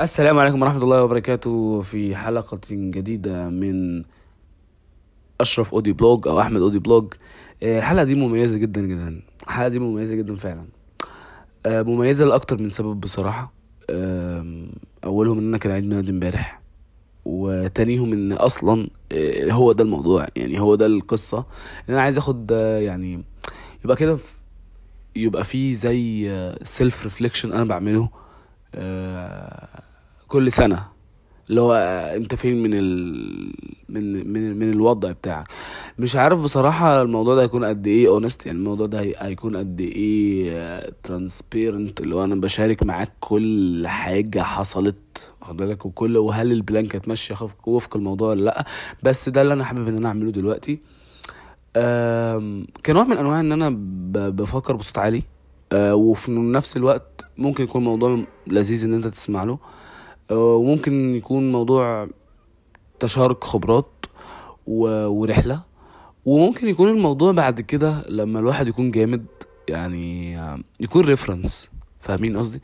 السلام عليكم ورحمة الله وبركاته في حلقة جديدة من أشرف أودي vlog أو أحمد أودي vlog. آه، الحلقة دي مميزة جدا جدا. الحلقة دي مميزة جدا فعلا. آه، مميزة لأكتر من سبب بصراحة. أولهم إن أنا كان عيد ميلادي امبارح وتانيهم إن أصلا آه، هو ده الموضوع. يعني هو ده القصة. إن أنا عايز أخد يعني يبقى كده يبقى في زي self reflection أنا بعمله. كل سنة. اللي هو آه، انت فين من ال... من من من الوضع بتاعك. مش عارف بصراحة الموضوع ده هيكون قد إيه honest يعني الموضوع ده هي- هيكون قد إيه transparent اللي هو أنا بشارك معاك كل حاجة حصلت واخد بالك وكل وهل ال plan كانت ماشية خف- وفق الموضوع ولا لأ. بس ده اللي أنا حابب إن أنا أعمله دلوقتي. آم، كنوع من أنواع إن أنا ب- بفكر بصوت عالي. آه، وفي نفس الوقت ممكن يكون موضوع لذيذ إن أنت تسمع له. آه، وممكن يكون موضوع تشارك خبرات و- ورحلة. وممكن يكون الموضوع بعد كده لما الواحد يكون جامد يعني آه، يكون ريفرنس فاهمين قصدي؟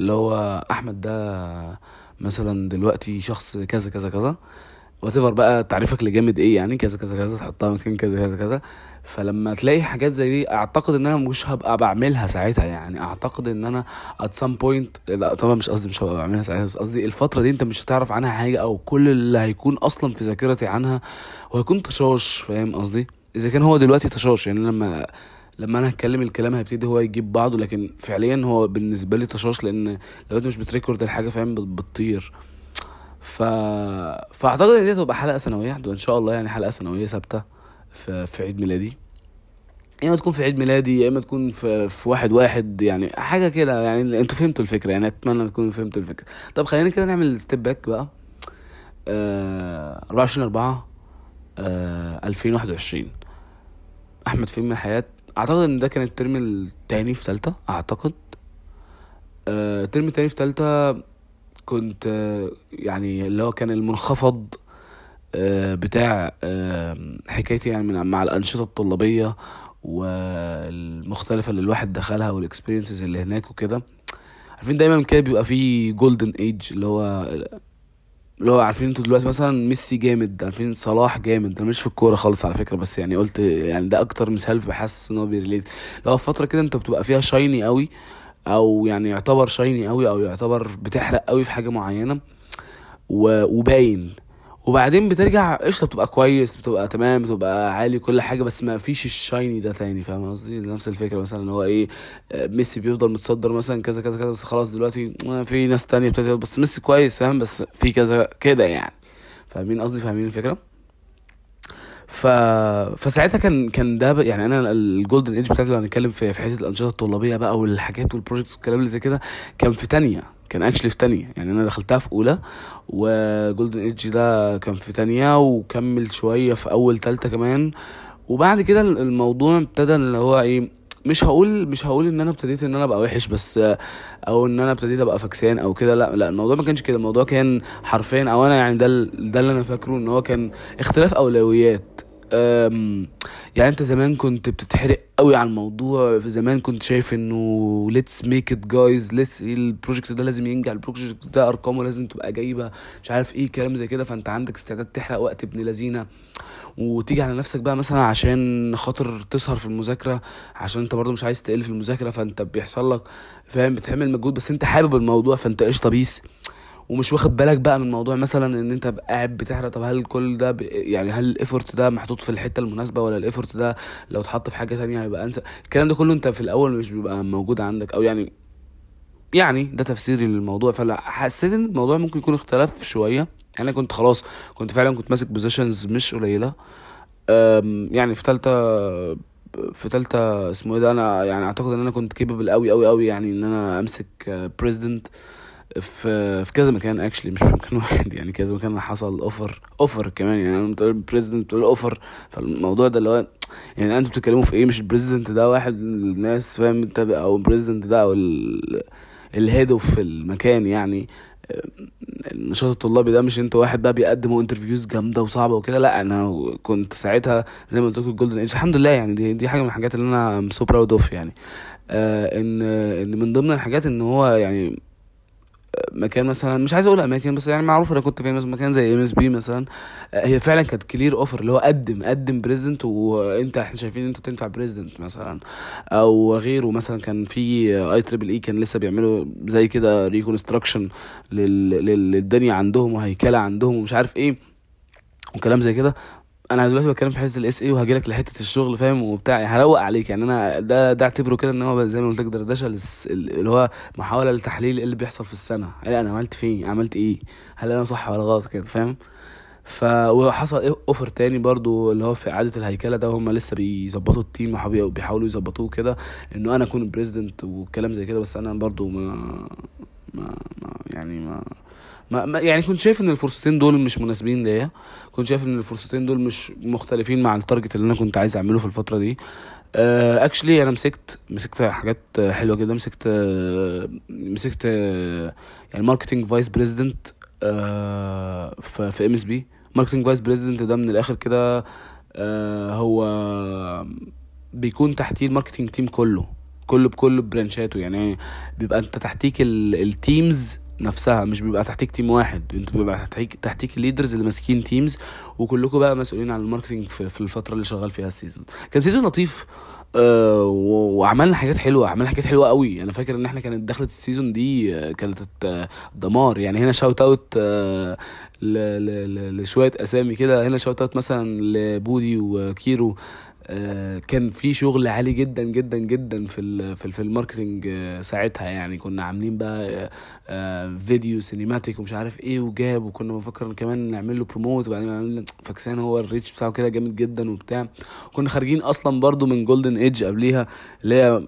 اللي هو أحمد ده مثلا دلوقتي شخص كذا كذا كذا. واتيفر بقى تعريفك لجامد إيه يعني؟ كذا كذا كذا تحطها مكان كذا كذا كذا. فلما تلاقي حاجات زي دي أعتقد إن أنا مش هبقى بعملها ساعتها يعني. أعتقد إن أنا at some point لا طبعا مش قصدي مش هبقى بعملها ساعتها بس قصدي الفترة دي أنت مش هتعرف عنها حاجة أو كل اللي هيكون أصلا في ذاكرتي عنها وهيكون طشاش فاهم قصدي؟ إذا كان هو دلوقتي طشاش يعني لما لما أنا هتكلم الكلام هيبتدي هو يجيب بعضه لكن فعليا هو بالنسبة لي طشاش لأن لو أنت مش بت record الحاجة فاهم بت- بتطير. ف فأعتقد إن دي هتبقى حلقة سنويه وإن شاء الله يعني حلقة سنويه ثابتة. في عيد ميلادي. يا إما تكون في عيد ميلادي يا إما تكون في في واحد واحد يعني حاجة كده يعني أنتوا فهمتوا الفكرة يعني أتمنى تكونوا فهمتوا الفكرة. طب خلينا كده نعمل step back بقى. آه 24 4 آه 2021 أحمد في الحياة. أعتقد إن ده كان ال term التاني في تالتة أعتقد. آه، ال term التاني في تالتة كنت آه، يعني اللي هو كان المنخفض بتاع آه، حكايتي يعني مع الأنشطة الطلابية والمختلفة اللي الواحد دخلها وال experiences اللي هناك وكده. عارفين دايما كده بيبقى فيه golden age اللي هو اللي هو عارفين أنتوا دلوقتي مثلا ميسي جامد عارفين صلاح جامد. أنا مش في الكورة خالص على فكرة بس يعني قلت يعني ده أكتر مثال بحس إن هو بي relate. اللي هو في فترة كده انت بتبقى فيها شايني قوي أو يعني يعتبر شايني قوي أو يعتبر بتحرق قوي في حاجة معينة وباين. وبعدين بترجع قشطة بتبقى كويس بتبقى تمام بتبقى عالي كل حاجة بس ما فيش الشايني ده تاني فاهم قصدي؟ نفس الفكرة مثلا هو إيه آه، ميسي بيفضل متصدر مثلا كذا كذا كذا بس خلاص دلوقتي آه، في ناس تانية ابتدت بس ميسي كويس فاهم؟ بس في كذا كده يعني. فاهمين قصدي؟ فاهمين الفكرة؟ ف... فساعتها كان كان ده ب- يعني أنا ال golden age بتاعتي لو هنتكلم في في حتة الأنشطة الطلابية بقى والحاجات وال projects والكلام اللي زي كده كان في تانية. كان actually في تانية. يعني أنا دخلتها في أولى و golden age ده كان في تانية وكمل شوية في أول تالتة كمان. وبعد كده الموضوع ابتدى اللي هو إيه مش هقول مش هقول إن أنا ابتديت إن أنا أبقى وحش بس أو إن أنا ابتديت أبقى فكسان أو كده لأ لأ الموضوع ما كانش كده. الموضوع كان حرفيا أو أنا يعني ده ده اللي أنا فاكره إن هو كان اختلاف أولويات. يعني انت زمان كنت بتتحرق قوي على الموضوع زمان كنت شايف انه let's make it guys let's ال project ده لازم ينجح البروجكت ده أرقامه لازم تبقى جايبة مش عارف إيه كلام زي كده فانت عندك استعداد تحرق وقت ابن لذينة. وتيجي على نفسك بقى مثلا عشان خاطر تسهر في المذاكرة عشان انت برضو مش عايز تقل في المذاكرة فانت بيحصل لك فاهم بتعمل مجهود بس انت حابب الموضوع فانت قشطة peace. ومش واخد بالك بقى من موضوع مثلا إن أنت قاعد بتحرق. طب هل كل ده ب... يعني هل ال effort ده محطوط في الحتة المناسبة ولا ال effort ده لو اتحط في حاجة تانية هيبقى انسى الكلام ده كله أنت في الأول مش بيبقى موجود عندك. أو يعني يعني ده تفسيري للموضوع. فلا حسيت إن الموضوع ممكن يكون اختلف شوية. يعني أنا كنت خلاص كنت فعلا كنت ماسك positions مش قليلة. يعني في تالتة في تالتة اسمه إيه ده أنا يعني أعتقد إن أنا كنت capable قوي قوي قوي يعني إن أنا أمسك president في في كذا مكان actually مش في مكان واحد يعني كذا مكان حصل offer offer كمان يعني أنا بتقول بتقول offer فالموضوع ده اللي هو يعني أنتوا بتتكلموا في إيه؟ مش ال president ده واحد الناس فاهم؟ أنت أو ال president ده أو ال- ال head في المكان يعني. النشاط الطلابي ده مش أنت واحد بقى بيقدموا interviews جامدة وصعبة وكده لا أنا كنت ساعتها زي ما قلت لكم ال golden age الحمد لله يعني دي دي حاجة من الحاجات اللي أنا so proud of يعني. آه إن إن من ضمن الحاجات إن هو يعني مكان مثلا مش عايز أقول أماكن بس يعني معروف أنا كنت فين مثلا مكان زي MSP مثلا. آه، هي فعلا كانت clear offer اللي هو قدم قدم president وأنت إحنا شايفين إن أنت تنفع president مثلا. أو غيره مثلا كان في IEEE كان لسه بيعملوا زي كده reconstruction للدنيا عندهم وهيكلة عندهم ومش عارف إيه وكلام زي كده. أنا دلوقتي بتكلم في حتة ال SA وهاجي لك لحتة الشغل فاهم؟ وبتاع يعني هروق عليك. يعني أنا ده ده اعتبره كده إن هو زي ما قلت لك دردشة اللي هو محاولة لتحليل إيه اللي بيحصل في السنة. هل أنا عملت فين؟ عملت إيه؟ هل أنا صح ولا غلط؟ كده فاهم؟ ف وحصل إيه offer تاني برضو اللي هو في إعادة الهيكلة ده هم لسه بيظبطوا ال team وحابي- بيحاولوا يظبطوه كده إنه أنا أكون ال president والكلام زي كده. بس أنا برضو ما ما, ما يعني ما ما يعني كنت شايف إن الفرصتين دول مش مناسبين ليا. كنت شايف إن الفرصتين دول مش مختلفين مع ال target اللي أنا كنت عايز أعمله في الفترة دي. actually أنا مسكت مسكت حاجات آه، حلوة جدا. مسكت آه، مسكت آه، يعني marketing vice president في MSP marketing vice president ده من الآخر كده آه، هو بيكون تحتيه ال marketing team كله. كله بكل branch اته. يعني بيبقى أنت تحتيك ال teams نفسها مش بيبقى تحتيك team واحد. انت بيبقى تحتيك تحتيك ال leaders اللي ماسكين teams وكلكم بقى مسؤولين عن ال marketing في, الفترة اللي شغال فيها ال season كان season لطيف آه وعملنا حاجات حلوة عملنا حاجات حلوة قوي. أنا فاكر إن إحنا كانت دخلت ال season دي آه، كانت آه، دمار. يعني هنا shout out لشوية أسامي كده. هنا shout out مثلا لبودي وكيرو. كان في شغل عالي جدا جدا جدا في ال في, ال- في ال marketing آه، ساعتها يعني. كنا عاملين بقى آه، آه، فيديو cinematic ومش عارف إيه وجاب وكنا بنفكر كمان نعمل له promote وبعدين عملنا فاكسان هو ال reach بتاعه كده جامد جدا وبتاع. كنا خارجين أصلا برضو من Golden Age قبليها اللي هي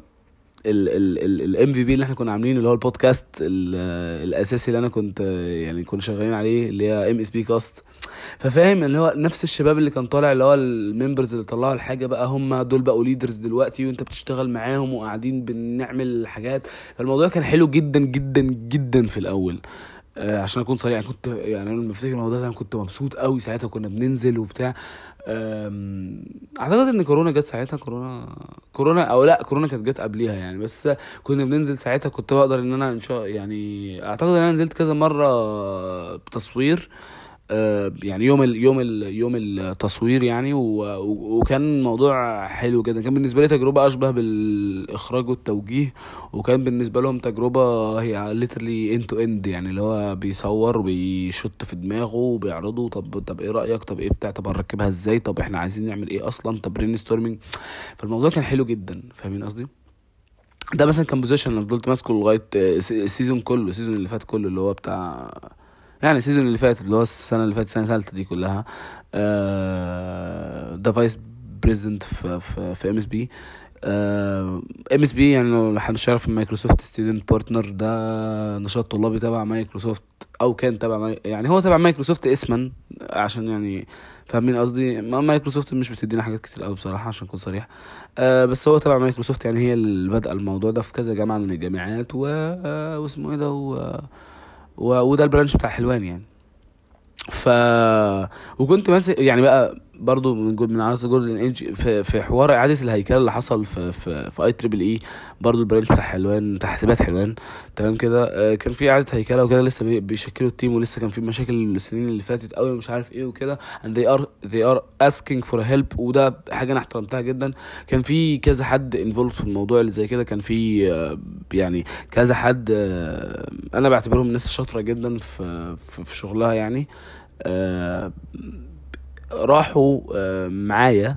ال MVP اللي إحنا كنا عاملينه اللي هو البودكاست ال- الأساسي اللي أنا كنت يعني كنا شغالين عليه اللي هي MSP Cast ففاهم اللي هو نفس الشباب اللي كان طالع اللي هو ال members اللي طلعوا الحاجة بقى هم دول بقوا leaders دلوقتي وأنت بتشتغل معاهم وقاعدين بنعمل حاجات. فالموضوع كان حلو جدا جدا جدا في الأول. آه عشان أكون صريح كنت يعني أنا لما الموضوع ده أنا كنت مبسوط قوي ساعتها كنا بننزل وبتاع. أعتقد إن كورونا جت ساعتها كورونا كورونا أو لأ كورونا كانت جت قبليها يعني بس كنا بننزل ساعتها كنت بقدر إن أنا إن شاء يعني أعتقد إن أنا نزلت كذا مرة بتصوير يعني يوم ال يوم ال يوم التصوير يعني وكان الموضوع حلو جدا. كان بالنسبة لي تجربة أشبه بالإخراج والتوجيه وكان بالنسبة لهم تجربة هي literally end to end يعني اللي هو بيصور وبيشطح في دماغه وبيعرضه. طب طب إيه رأيك؟ طب إيه بتاع؟ طب هنركبها إزاي؟ طب إحنا عايزين نعمل إيه أصلا؟ طب brainstorming فالموضوع كان حلو جدا. فاهمين قصدي؟ ده مثلا كان position أنا فضلت ماسكه لغاية آه، ال s- ال season كله ال season اللي فات كله اللي هو بتاع يعني ال season اللي فات اللي هو السنة اللي فاتت السنة الثالثة دي كلها ده vice president في في ام اس بي ام اس بي يعني لو محدش يعرف Microsoft Student Partner ده نشاط طلابي تبع مايكروسوفت أو كان تبع. يعني هو تبع مايكروسوفت اسما عشان يعني فاهمين قصدي ما- مايكروسوفت مش بتدينا حاجات كتير قوي بصراحة عشان اكون صريح آه بس هو تبع مايكروسوفت يعني هي اللي بادئه الموضوع ده في كذا جامعة من الجامعات و... آه، واسمه إيه ده و... وده ال branch بتاع حلوان يعني. ف وكنت ماسك يعني بقى برضو من من عناصر Golden Age في في حوار إعادة الهيكلة اللي حصل في في في IEEE برضو ال branch بتاع حلوان بتاع حسابات حلوان. تمام كده؟ آه، كان في إعادة هيكلة وكده لسه بي- بيشكلوا ال team ولسه كان في مشاكل السنين اللي فاتت قوي ومش عارف إيه وكده. And they are they are asking for help وده حاجة أنا احترمتها جدا. كان في كذا حد involved في الموضوع اللي زي كده. كان في آه، يعني كذا حد آه، أنا بعتبرهم ناس شاطرة جدا في في شغلها يعني. راحوا آه، معايا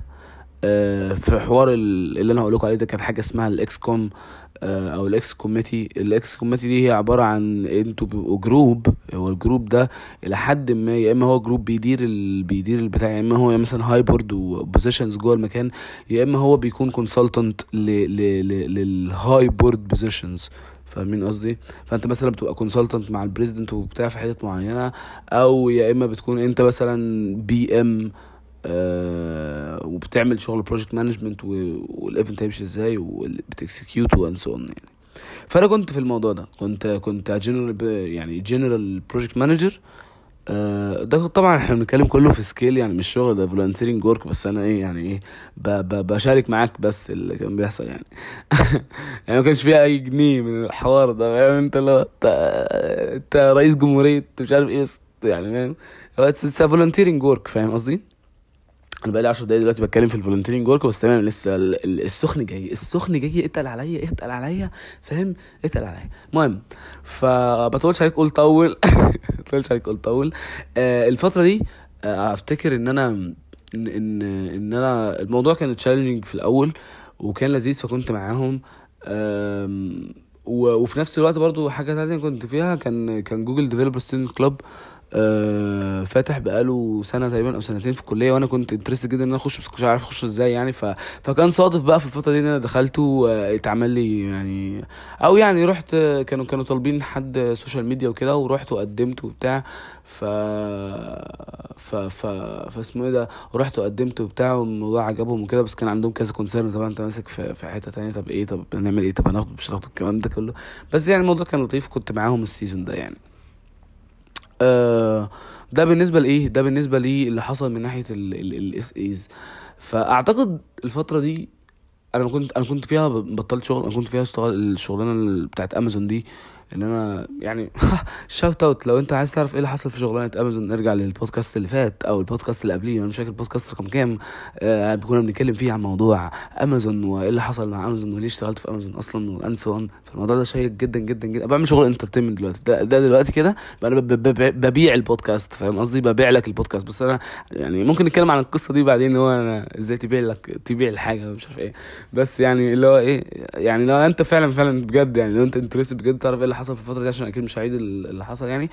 آه، في حوار ال- اللي أنا هقول لكم عليه ده كان حاجة اسمها ال ExCom آه، أو ال ex committee ال ex committee دي هي عبارة عن أنتوا بيبقوا group هو ال group ده إلى حد ما يا إما هو group بيدير ال... بيدير البتاع يا إما هو مثلا high board و positions جوه المكان يا إما هو بيكون consultant ل... ل... ل... لل high board positions فاهمين قصدي؟ فأنت مثلا بتبقى consultant مع ال president وبتاع في حتت معينة أو يا إما بتكون أنت مثلا PM آه وبتعمل شغل project management وال event هيمشي إزاي وبت execute and so يعني. فأنا كنت في الموضوع ده كنت كنت جنرال يعني general project manager ده طبعا إحنا بنتكلم كله في scale يعني مش شغل ده volunteering work بس أنا إيه يعني إيه ب ب بشارك معاك بس اللي كان بيحصل يعني. يعني ما كانش فيها أي جنيه من الحوار ده فاهم؟ أنت لو أنت رئيس جمهورية مش عارف إيه يعني فاهم؟ volunteering work فاهم قصدي؟ أنا بقالي 10 دقايق دلوقتي بتكلم في ال volunteering work بس تمام لسه ال- ال- السخن جاي السخن جاي اتقل عليا اتقل عليا فاهم؟ اتقل عليا. المهم فبطولش عليك قول طول بطولش عليك قول طول. آه الفترة دي آه أفتكر إن أنا ان ان إن أنا الموضوع كان challenging في الأول وكان لذيذ فكنت معاهم. وفي نفس الوقت برضو حاجة تانية كنت فيها كان كان Google Developer Student Club آه، فاتح بقاله سنة تقريبا أو سنتين في الكلية وأنا كنت interested جدا إن أنا أخش بس كنتش عارف اخش إزاي يعني. ف... فكان صادف بقى في الفترة دي إن أنا دخلته آه، اتعمل لي يعني أو يعني رحت كانوا كانوا طالبين حد social media وكده ورحت وقدمت وبتاع. ف ف ف فاسمه إيه ده ورحت وقدمت وبتاع والموضوع عجبهم وكده بس كان عندهم كذا concern طبعا أنت ماسك في, في حتة تانية طب إيه طب هنعمل إيه طب هناخد مش هناخد الكلام ده كله. بس يعني الموضوع كان لطيف كنت معاهم ال season ده يعني. آه، ده بالنسبة لإيه؟ ده بالنسبة لي اللي حصل من ناحية ال SAs. فأعتقد الفترة دي أنا كنت أنا كنت فيها بطلت شغل أنا كنت فيها اشتغل الشغلانة ال- بتاعت أمازون دي إن أنا يعني shout out لو أنت عايز تعرف إيه اللي حصل في شغلانة امازون ارجع للبودكاست اللي فات أو البودكاست اللي قبليه. أنا مش فاكر البودكاست رقم كام. آه كنا بنتكلم فيه عن موضوع امازون وإيه اللي حصل مع امازون وليه اشتغلت في امازون أصلا و and so فالموضوع ده شيق جدا جدا جدا. بعمل شغل entertainment دلوقتي. ده, ده دلوقتي كده أنا ببيع البودكاست. فاهم قصدي؟ ببيع لك البودكاست. بس أنا يعني ممكن نتكلم عن القصة دي بعدين هو أنا إزاي تبيع لك تبيع الحاجة مش عارف إيه. بس يعني اللي هو إيه يعني لو أنت فعلا فعلا بجد يعني لو أنت انترست بجد تعرف إيه اللي حصل في الفترة دي عشان أكيد مش هعيد ال- اللي حصل يعني.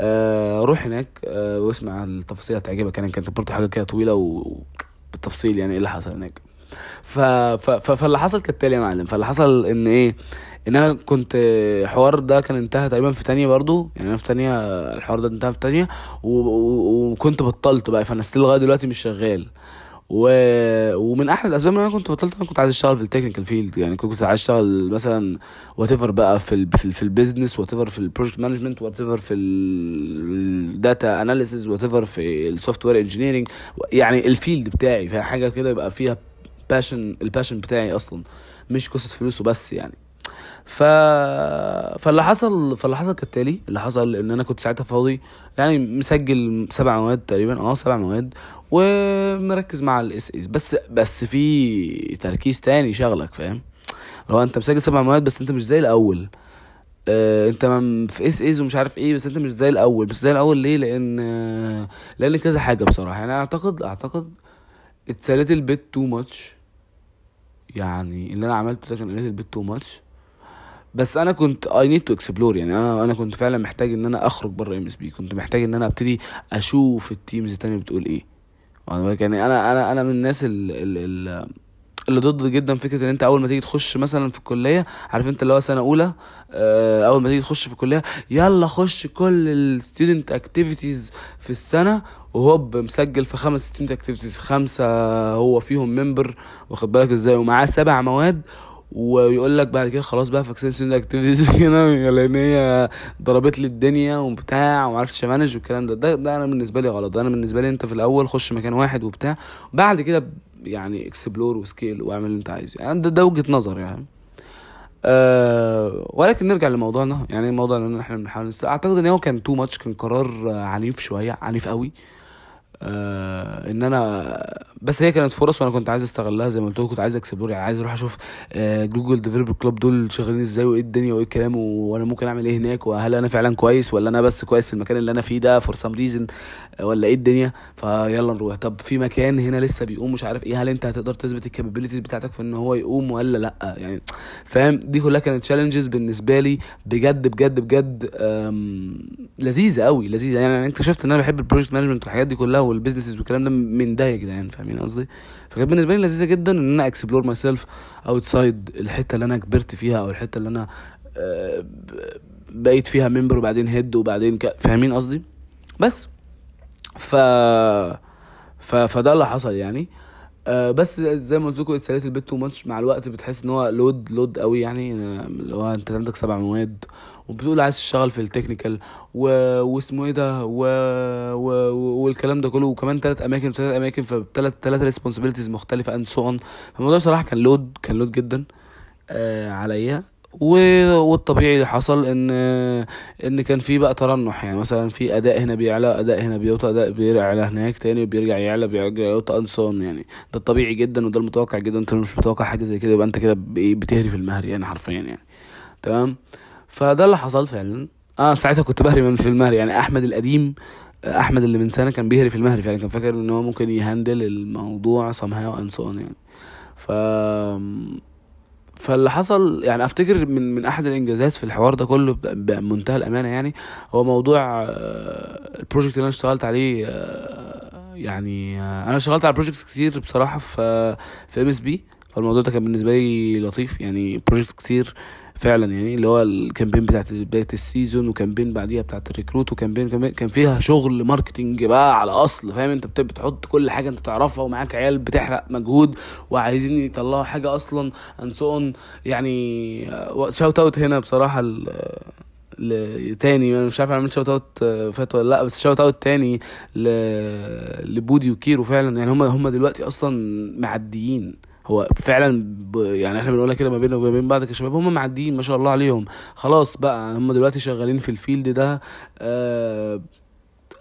آه روح هناك آه واسمع التفاصيل هتعجبك. يعني كانت برضه حاجة كده طويلة وبالتفصيل يعني إيه اللي حصل هناك. ف... ف... فاللي حصل كالتالي يا معلم. فاللي حصل إن إيه إن أنا كنت الحوار ده كان انتهى تقريبا في تانية برضو. يعني أنا في تانية الحوار ده انتهى في تانية. و... و... وكنت بطلت بقى. فأنا still لغاية دلوقتي مش شغال. و... ومن أحد الأسباب ان أنا كنت بطلت أنا كنت عايز أشتغل في ال technical field يعني كنت عايز أشتغل مثلا whatever بقى في ال... في, ال... في ال business whatever في ال project management whatever في ال data analysis whatever في ال software engineering يعني ال field بتاعي فيها حاجة كده يبقى فيها passion ال passion بتاعي أصلا مش قصة فلوس وبس يعني. ف فاللي حصل فاللي حصل كالتالي اللي حصل إن أنا كنت ساعتها فاضي يعني مسجل سبع مواد تقريبا آه سبع مواد ومركز مع ال SS بس بس في تركيز تاني شغلك فاهم؟ لو أنت مسجل سبع مواد بس أنت مش زي الأول. آه أنت في as is ومش عارف إيه بس أنت مش زي الأول. مش زي الأول ليه؟ لأن لأن كذا حاجة بصراحة. يعني أعتقد أعتقد little bit too much. يعني اللي أنا عملته ده كان little bit too much. بس أنا كنت I need to explore يعني أنا أنا كنت فعلا محتاج إن أنا أخرج بره MSP كنت محتاج إن أنا أبتدي أشوف ال teams التانية بتقول إيه؟ يعني أنا أنا أنا من الناس ال ال ال اللي ضد جدا فكرة إن أنت أول ما تيجي تخش مثلا في الكلية عارف أنت اللي هو سنة أولى آه، أول ما تيجي تخش في الكلية يلا خش كل ال student activities في السنة وهوب مسجل في خمس student activities خمسة هو فيهم member واخد بالك إزاي ومعاه سبع مواد ويقول لك بعد كده خلاص بقى فاكسين student activities كده لأن هي ضربت لي الدنيا وبتاع وما عرفتش أ manage والكلام ده. ده ده أنا بالنسبة لي غلط. ده أنا بالنسبة لي أنت في الأول خش مكان واحد وبتاع بعد كده يعني explore و scale واعمل اللي أنت عايزه. يعني ده, ده وجهة نظر يعني. أه ولكن نرجع لموضوعنا. يعني الموضوع إن إحنا بنحاول أعتقد إن هو كان too much كان قرار عنيف شوية عنيف قوي. آه إن أنا بس هي كانت فرص وأنا كنت عايز أستغلها زي ما قلت لكم كنت عايز explore يعني عايز أروح أشوف آه Google Developer Club دول شغالين إزاي وإيه الدنيا وإيه الكلام وأنا ممكن أعمل إيه هناك وهل أنا فعلا كويس ولا أنا بس كويس في المكان اللي أنا فيه ده for some reason ولا إيه الدنيا؟ فيلا نروح. طب في مكان هنا لسه بيقوم مش عارف إيه هل أنت هتقدر تثبت ال capabilities بتاعتك في إن هو يقوم ولا لأ؟ يعني فاهم؟ دي كلها كانت challenges بالنسبة لي بجد بجد بجد لذيذة قوي لذيذة. يعني أنا اكتشفت إن أنا بحب ال project management والحاجات دي كلها وال businesses والكلام ده من ده يا جدعان فاهمين قصدي؟ فكانت بالنسبة لي لذيذة جدا إن أنا explore myself outside الحتة اللي أنا كبرت فيها أو الحتة اللي أنا آه، بقيت فيها member وبعدين head وبعدين ك... فاهمين قصدي؟ بس. ف... ف... فده اللي حصل يعني. آه بس زي ما قلت لكم it's a little bit too much مع الوقت بتحس إن هو load load قوي يعني آه، اللي هو أنت عندك سبع مواد وبتقول عايز تشتغل في ال technical و... واسمه إيه ده و... و... والكلام ده كله وكمان ثلاث أماكن ثلاث أماكن فثلاث ثلاث responsibilities مختلفة and so on فالموضوع بصراحة كان load كان load جدا آه عليا. والطبيعي اللي حصل إن إن كان في بقى ترنح. يعني مثلا في أداء هنا بيعلى أداء هنا بيوطى أداء بيعلى هناك تاني بيرجع يعلى بيرجع يوطى and so on يعني ده الطبيعي جدا وده المتوقع جدا. أنت مش متوقع حاجة زي كده يبقى أنت كده بتهري في المهري يعني حرفيا يعني. تمام؟ فده اللي حصل فعلا. آه ساعتها كنت بهري من في المهري. يعني أحمد القديم أحمد اللي من سنة كان بيهري في المهري فعلا. كان فاكر إن هو ممكن ي handle الموضوع somehow and so on يعني. ف فاللي حصل يعني أفتكر من من أحد الإنجازات في الحوار ده كله بمنتهى الأمانة يعني هو موضوع آه، ال project اللي أنا اشتغلت عليه آه، يعني آه، أنا اشتغلت على projects كتير بصراحة في في MSP فالموضوع ده كان بالنسبة لي لطيف يعني project كتير فعلا يعني اللي هو ال campaign بتاعت بداية ال season و campaign بعديها بتاعت ال recruit و campaign كان فيها شغل marketing بقى على أصل فاهم؟ أنت بت- بتحط كل حاجة أنت تعرفها ومعاك عيال بتحرق مجهود وعايزين يطلعوا حاجة أصلا and so on يعني shout out هنا بصراحة. تاني. أنا مش عارف اعمل shout out فات ولا لأ بس shout out تاني ل... لبودي وكيرو فعلا. يعني هم هم دلوقتي أصلا معديين. هو فعلا ب... يعني إحنا بنقولها كده ما بيننا وما بين بعض كشباب هم معديين ما شاء الله عليهم. خلاص بقى هم دلوقتي شغالين في ال field ده آه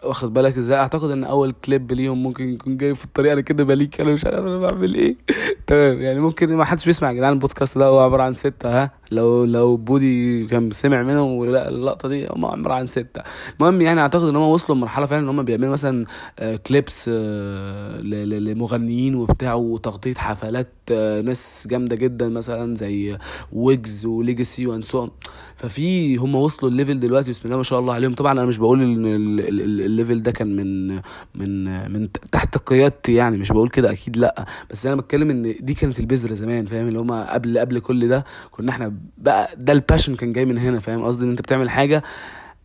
واخد بالك إزاي؟ أعتقد إن أول كليب ليهم ممكن يكون جاي في الطريقة أنا كده ب leak أنا مش عارف أنا بعمل إيه. تمام يعني ممكن ما حدش بيسمع يا جدعان البودكاست ده هو عبارة عن ستة ها؟ لو لو بودي كان سمع منهم ولا اللقطة دي هم عباره عن ستة. المهم يعني أعتقد إن هم وصلوا لمرحلة فعلا إن هم بيعملوا مثلا آه، clips آه، ل- لمغنيين وبتاع وتغطية حفلات آه، ناس جامدة جدا مثلا زي ويجز وليجاسي and so ففي هم وصلوا ال level دلوقتي بسم الله ما شاء الله عليهم. طبعا أنا مش بقول إن ال- ال- ال- ال level ده كان من من من تحت قيادتي يعني مش بقول كده أكيد لأ. بس أنا بتكلم إن دي كانت البذرة زمان فاهم؟ اللي هم قبل قبل كل ده كنا إحنا بقى ده ال passion كان جاي من هنا فاهم قصدي؟ إن أنت بتعمل حاجة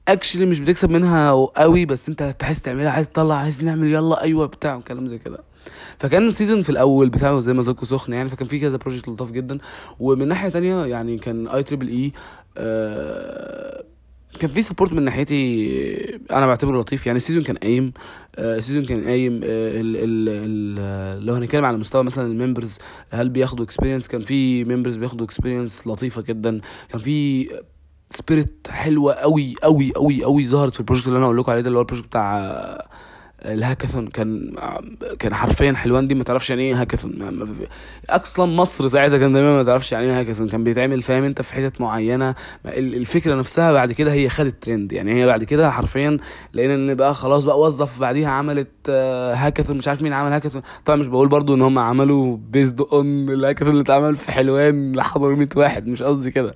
actually مش بتكسب منها قوي بس أنت عايز تعملها عايز تطلع عايز نعمل يلا أيوه بتاع كلام زي كده. فكان ال season في الأول بتاعه زي ما قلت لكم سخن يعني فكان في كذا project لطاف جدا. ومن ناحية تانية يعني كان IEEE كان في support من ناحيتي أنا بعتبره لطيف. يعني ال season كان قايم آه، ال season كان قايم آه، لو هنتكلم على مستوى مثلا ال members هل بياخدوا experience كان في members بياخدوا experience لطيفة جدا. كان في spirit حلوة قوي قوي قوي قوي ظهرت في ال project اللي أنا أقول لكم عليه ده اللي هو ال project بتاع آه، الهاكاثون كان كان حرفيا حلوان دي ما تعرفش يعني إيه هاكاثون. أصلا مصر ساعتها كان دايما ما تعرفش يعني إيه هاكاثون. كان بيتعمل فاهم أنت في حتت معينة. الفكرة نفسها بعد كده هي خدت ترند. يعني هي بعد كده حرفيا لقينا إن بقى خلاص بقى وظف بعديها عملت آه، هاكاثون. مش عارف مين عمل هاكاثون. طبعا مش بقول برضو إن هم عملوا based on ال hackathon اللي اتعمل في حلوان لحضروا 100 واحد. مش قصدي كده.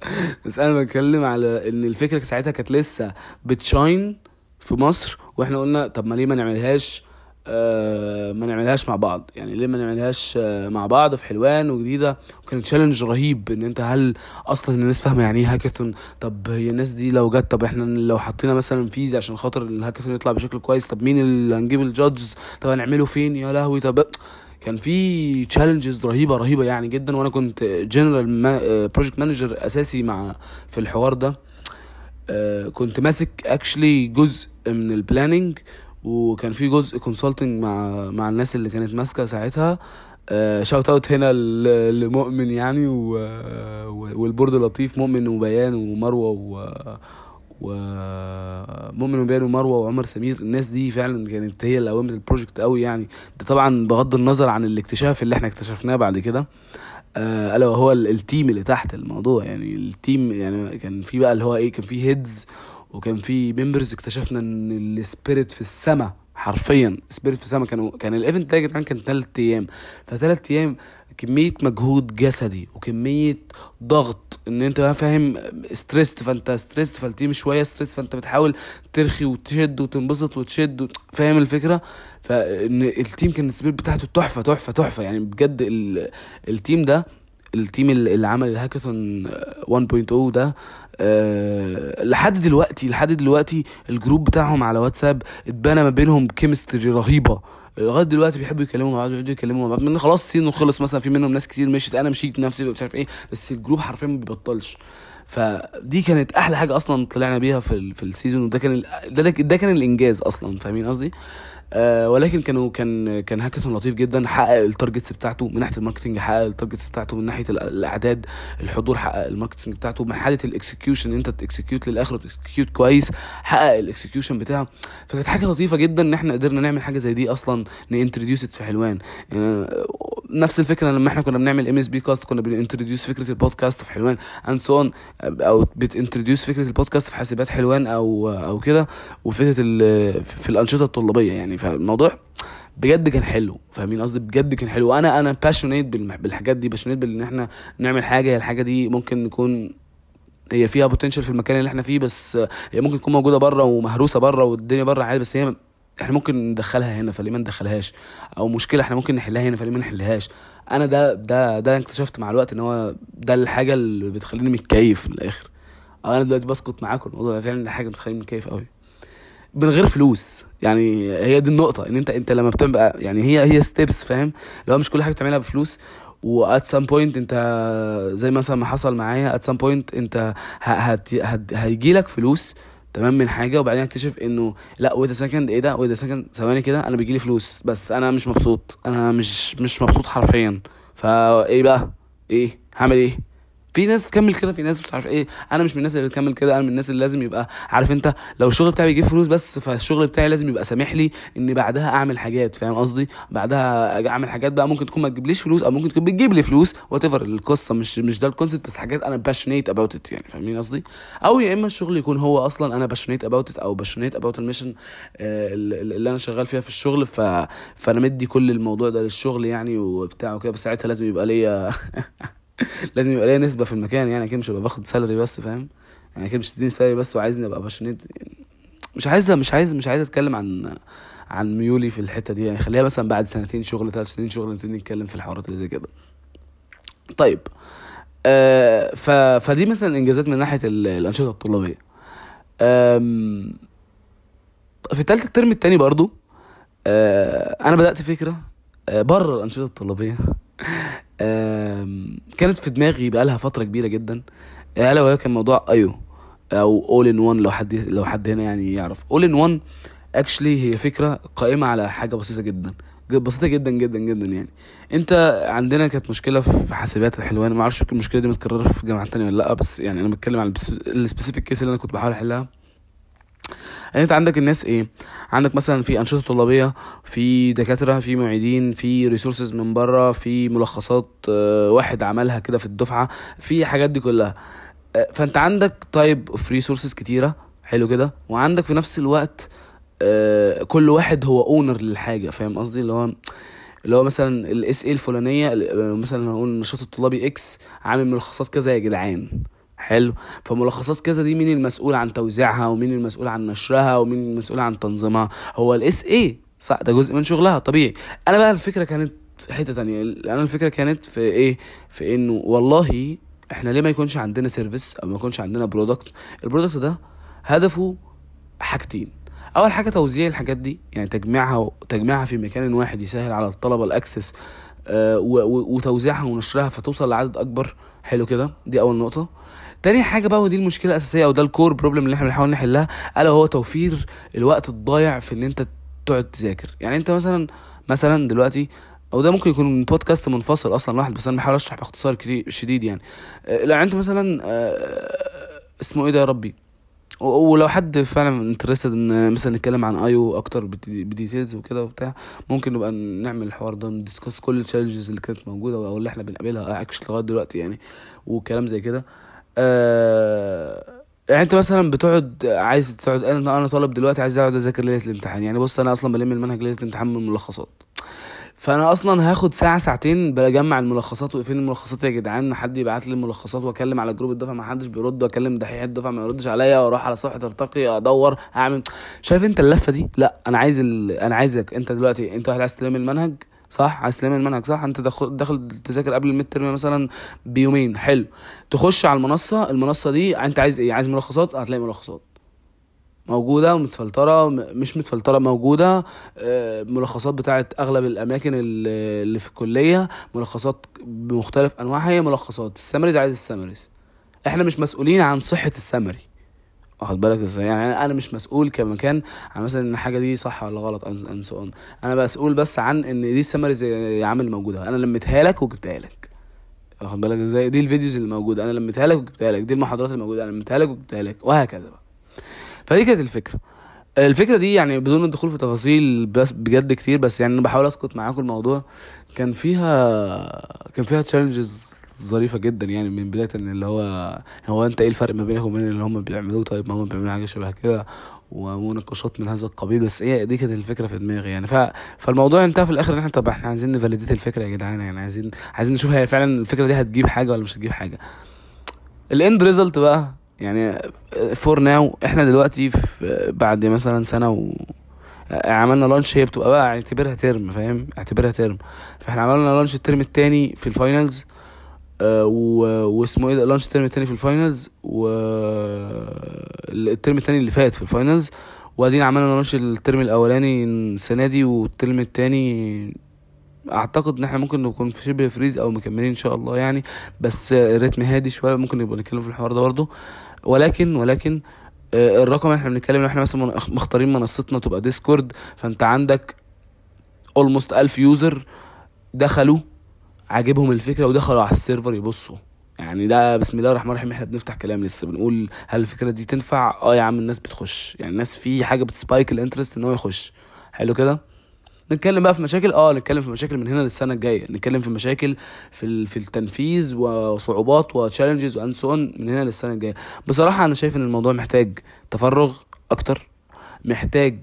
بس أنا بتكلم على إن الفكرة ساعتها كانت لسه بت shine في مصر وإحنا قلنا طب ما ليه ما نعملهاش آه ما نعملهاش مع بعض؟ يعني ليه ما نعملهاش آه مع بعض في حلوان وجديدة؟ وكان challenge رهيب إن أنت هل أصلا الناس فاهمة يعني إيه هاكاثون طب هي الناس دي لو جت طب إحنا لو حطينا مثلا phase عشان خاطر الهاكاثون يطلع بشكل كويس طب مين اللي هنجيب ال judges طب هنعمله فين؟ يا لهوي طب كان في challenges رهيبة رهيبة يعني جدا. وأنا كنت general project manager أساسي مع في الحوار ده. كنت ماسك actually جزء من ال planning وكان في جزء consulting مع مع الناس اللي كانت ماسكة ساعتها. shout out هنا لمؤمن يعني وال board لطيف مؤمن وبيان ومروة و... ومؤمن وبيان ومروة وعمر سمير. الناس دي فعلا كانت هي اللي قومت ال project قوي يعني. ده طبعا بغض النظر عن الاكتشاف اللي إحنا اكتشفناه بعد كده. آه، ألا وهو ال- ال team اللي تحت الموضوع. يعني ال team يعني كان في بقى اللي هو إيه كان في heads وكان في members اكتشفنا إن ال spirit في السما حرفيا. spirit في السما كانوا كان ال event ده يا جدعان كان ثلاث أيام. فثلاث أيام كمية مجهود جسدي وكمية ضغط. إن أنت فاهم stressed فأنت stressed فال team شوية stressed فأنت بتحاول ترخي وتشد وتنبسط وتشد. فاهم الفكرة؟ فإن ال team كان ال spirit بتاعته تحفة تحفة تحفة. يعني بجد ال... ال team ده ال team اللي عمل الهاكاثون 1.0 ده أه لحد دلوقتي لحد دلوقتي ال group بتاعهم على واتساب اتبنى ما بينهم chemistry رهيبة. لغاية دلوقتي بيحبوا يتكلموا مع بعض بيقعدوا يتكلموا مع بعض. من خلاص season خلص مثلا في منهم ناس كتير مشيت أنا مشيت نفسي مش عارف إيه بس ال group حرفيا ما بيبطلش. فدي كانت أحلى حاجة أصلا طلعنا بيها في في ال season وده كان ده, ده كان الإنجاز أصلا. فاهمين قصدي؟ آه ولكن كانوا كان كان هاكاثون لطيف جدا حقق ال targets بتاعته من ناحية ال marketing حقق ال targets بتاعته من ناحية ال- الأعداد الحضور حقق ال marketing بتاعته من حاله الاكسكيوشن أنت ت execute للآخر وت execute كويس حقق ال execution بتاعه. فكانت حاجة لطيفة جدا إن إحنا قدرنا نعمل حاجة زي دي أصلا ن introduce في حلوان. يعني نفس الفكرة لما إحنا كنا بنعمل MSP Cast كنا بنن introduce فكرة البودكاست في حلوان and so on أو بت introduce فكرة البودكاست في حاسبات حلوان أو أو كده وفكرة في الأنشطة الطلابية يعني. فالموضوع بجد كان حلو فاهمين قصدي؟ بجد كان حلو. أنا أنا passionate بالحاجات دي passionate بان إحنا نعمل حاجة. الحاجة دي ممكن نكون هي فيها potential في المكان اللي إحنا فيه بس هي ممكن تكون موجودة بره ومهروسة بره والدنيا بره عادي بس هي إحنا ممكن ندخلها هنا فليه ما ندخلهاش؟ أو مشكلة إحنا ممكن نحلها هنا فليه ما نحلهاش؟ أنا ده ده ده اكتشفت مع الوقت ان هو ده الحاجة اللي بتخليني متكيف من الآخر. أنا دلوقتي بسكت معاكم الموضوع ده فعلا حاجة بتخليني متكيف قوي من غير فلوس يعني هي دي النقطة ان انت انت لما بتبقى يعني هي هي steps فاهم؟ لو مش كل حاجة بتعملها بفلوس و at some point انت زي مثلا ما حصل معايا at some point انت هيجي لك فلوس تمام من حاجة وبعدين اكتشف إنه لأ wait second إيه ده؟ wait second ثواني كده أنا بيجيلي فلوس بس أنا مش مبسوط أنا مش مش مبسوط حرفيا. فايه بقى؟ إيه؟ هعمل إيه؟ في ناس تكمل كده في ناس مش عارف إيه. أنا مش من الناس اللي بتكمل كده أنا من الناس اللي لازم يبقى عارف أنت لو الشغل بتاعي بيجيب فلوس بس فالشغل بتاعي لازم يبقى سامح لي ان بعدها أعمل حاجات فاهم قصدي؟ بعدها أعمل حاجات بقى ممكن تكون ما تجيبليش فلوس أو ممكن تكون بتجيب لي فلوس وات القصة مش مش ده ال concept بس حاجات أنا passionate about it يعني فاهمين قصدي؟ أو يا إما الشغل يكون هو أصلا أنا passionate about it أو passionate about ال mission اللي أنا شغال فيها في الشغل ف... فأنا مدي كل الموضوع ده للشغل يعني وبتاع وكده بس ساعتها لازم يبقى ليا لازم يبقى ليا نسبة في المكان يعني أكيد مش هبقى باخد salary بس فاهم؟ يعني أكيد مش تديني salary بس وعايزني أبقى passionate مش عايز مش عايز مش عايز أتكلم عن عن ميولي في الحتة دي يعني خليها مثلا بعد سنتين شغل ثلاث سنين شغل نبتدي نتكلم في الحوارات اللي زي كده. طيب آه. فدي مثلا إنجازات من ناحية ال- الأنشطة الطلابية. في تالتة ال term التاني برضو آه أنا بدأت فكرة آه بره الأنشطة الطلابية. كانت في دماغي بقالها فترة كبيرة جدا. ألا وهي كان موضوع ايو أو all in one لو حد لو حد هنا يعني يعرف. all in one actually هي فكرة قائمة على حاجة بسيطة جدا. بسيطة جدا جدا جدا يعني. أنت عندنا كانت مشكلة في حاسبات الحلوان. ما أعرفش المشكلة دي متكررة في جامعات تانية ولا لأ بس يعني أنا بتكلم على ال specific case اللي أنا كنت بحاول أحلها. يعني انت عندك الناس إيه؟ عندك مثلا في أنشطة طلابية في دكاترة في معيدين في resources من بره في ملخصات آه، واحد عملها كده في الدفعة في حاجات دي كلها. آه، فانت عندك type of resources كتيرة حلو كده. وعندك في نفس الوقت آه، كل واحد هو owner للحاجة فاهم قصدي؟ اللي هو اللي هو مثلا ال SA الفلانية مثلا هنقول النشاط الطلابي X عامل ملخصات كذا يا جدعان. حلو. فملخصات كذا دي مين المسؤول عن توزيعها ومين المسؤول عن نشرها ومين المسؤول عن تنظيمها؟ هو الـ SA صح ده جزء من شغلها طبيعي. أنا بقى الفكرة كانت في حتة تانية. أنا الفكرة كانت في إيه؟ في إنه والله إحنا ليه ما يكونش عندنا service أو ما يكونش عندنا product ال product ده هدفه حاجتين. أول حاجة توزيع الحاجات دي يعني تجميعها تجميعها في مكان واحد يسهل على الطلبة ال access آه، وتوزيعها ونشرها فتوصل لعدد أكبر. حلو كده؟ دي أول نقطة. تاني حاجة بقى ودي المشكلة الأساسية أو ده ال core problem اللي إحنا بنحاول نحلها ألا هو توفير الوقت الضايع في إن أنت تقعد تذاكر. يعني أنت مثلا مثلا دلوقتي أو ده ممكن يكون بودكاست منفصل أصلا لوحده بس أنا بحاول أشرح باختصار شديد يعني. آه، لو أنت مثلا آه، اسمه إيه ده يا ربي؟ ولو حد فعلا interested إن مثلا نتكلم عن ايو أكتر بدي- ب details وكده وبتاع ممكن نبقى نعمل الحوار ده ن discuss كل ال challenges اللي كانت موجودة أو اللي إحنا بنقابلها actually لغاية دلوقتي يعني وكلام زي كده. آه يعني انت مثلا بتقعد عايز تقعد أنا أنا طالب دلوقتي عايز اقعد أذاكر ليلة الامتحان. يعني بص أنا أصلا بلم المنهج ليلة الامتحان من الملخصات. فأنا أصلا هاخد ساعة ساعتين بجمع الملخصات وفين الملخصات. يا جدعان حد يبعت لي الملخصات وأكلم على جروب الدفعة؟ ما حدش بيرد. وأكلم دحيح الدفعة ما يردش عليا. وأروح على صفحة ارتقي أدور أعمل. شايف أنت اللفة دي؟ لا أنا عايز ال... أنا عايزك أنت دلوقتي أنت واحد عايز تلم المنهج. صح؟ عايز تلم المنهج صح؟ انت داخل تذاكر قبل ال midterm مثلا بيومين. حلو. تخش على المنصة المنصة دي انت عايز إيه؟ عايز ملخصات؟ هتلاقي ملخصات. موجودة متفلترة م- مش متفلترة موجودة. آه، ملخصات بتاعت أغلب الأماكن ال- اللي في الكلية. ملخصات بمختلف أنواعها. هي ملخصات. ال summaries عايز ال summaries إحنا مش مسؤولين عن صحة السمري واخد بالك إزاي؟ يعني أنا مش مسؤول كمكان عن مثلا إن الحاجة دي صح ولا غلط ان اون أنا مسؤول بس عن إن دي ال summaries يا عم الموجوده أنا لميتها لك وجبتها لك. واخد بالك إزاي؟ دي ال videos اللي موجودة. أنا لميتها لك وجبتها لك. دي المحاضرات اللي موجودة. أنا لميتها لك وجبتها لك. وهكذا بقى. فدي كانت الفكرة. الفكرة دي يعني بدون الدخول في تفاصيل بس بجد كتير بس يعني أنا بحاول أسقط معاكم الموضوع. كان فيها كان فيها challenges ظريفة جدا يعني من بداية إن اللي هو هو أنت إيه الفرق ما بينك وبين اللي هم بيعملوه؟ طيب ما هم بيعملوا حاجة شبه كده ومناقشات من هذا القبيل بس هي دي كانت الفكرة في دماغي يعني. ف... فالموضوع انتهى في الآخر إن إحنا طب إحنا عايزين ن validate الفكرة يا جدعان يعني عايزين عايزين نشوف هي فعلا الفكرة دي هتجيب حاجة ولا مش هتجيب حاجة. ال end result بقى يعني for now إحنا دلوقتي في بعد مثلا سنة و عملنا launch هي بتبقى بقى اعتبرها term فاهم؟ اعتبرها term فإحنا عملنا launch ال term التاني في ال finals واسمه إيه launch ال term التاني في ال finals ال term التاني اللي فات في ال finals وبعدين عملنا launch ال term الاولاني السنة دي وال term التاني اعتقد ان إحنا ممكن نكون في شبه freeze أو مكملين ان شاء الله يعني بس ال rhythm هادي شوية ممكن نبقى نتكلم في الحوار ده برضه. ولكن ولكن آه، الرقم إحنا بنتكلم إحنا مثلا مختارين منصتنا تبقى ديسكورد فانت عندك almost 1000 user دخلوا عاجبهم الفكرة ودخلوا على ال server يبصوا. يعني ده بسم الله الرحمن الرحيم إحنا بنفتح كلام لسه بنقول هل الفكرة دي تنفع؟ آه يا عم الناس بتخش. يعني الناس في حاجة بت spike ال interest إن هو يخش. حلو كده؟ نتكلم بقى في مشاكل. آه نتكلم في مشاكل من هنا للسنة الجاية. نتكلم في مشاكل في في التنفيذ وصعوبات و challenges and so من هنا للسنة الجاية. بصراحة أنا شايف إن الموضوع محتاج تفرغ أكتر. محتاج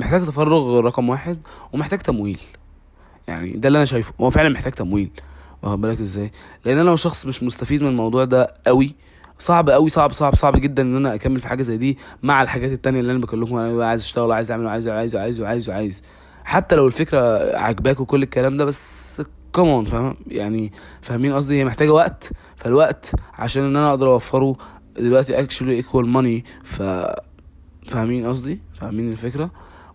محتاج تفرغ رقم واحد ومحتاج تمويل. يعني ده اللي أنا شايفه. هو فعلا محتاج تمويل. واخد بالك إزاي؟ لأن أنا لو شخص مش مستفيد من الموضوع ده قوي صعب قوي صعب صعب صعب جدا إن أنا أكمل في حاجة زي دي مع الحاجات التانية اللي أنا بكلمكم أنا عايز أشتغل وعايز أعمل وعايز وعايز وعايز وعايز وعايز حتى لو الفكرة عجباك وكل الكلام ده بس كمان فاهم؟ يعني فاهمين قصدي؟ هي محتاجة وقت. فالوقت عشان إن أنا أقدر أوفره دلوقتي actually equal money ف فاهمين قصدي؟ فاهمين الفكرة؟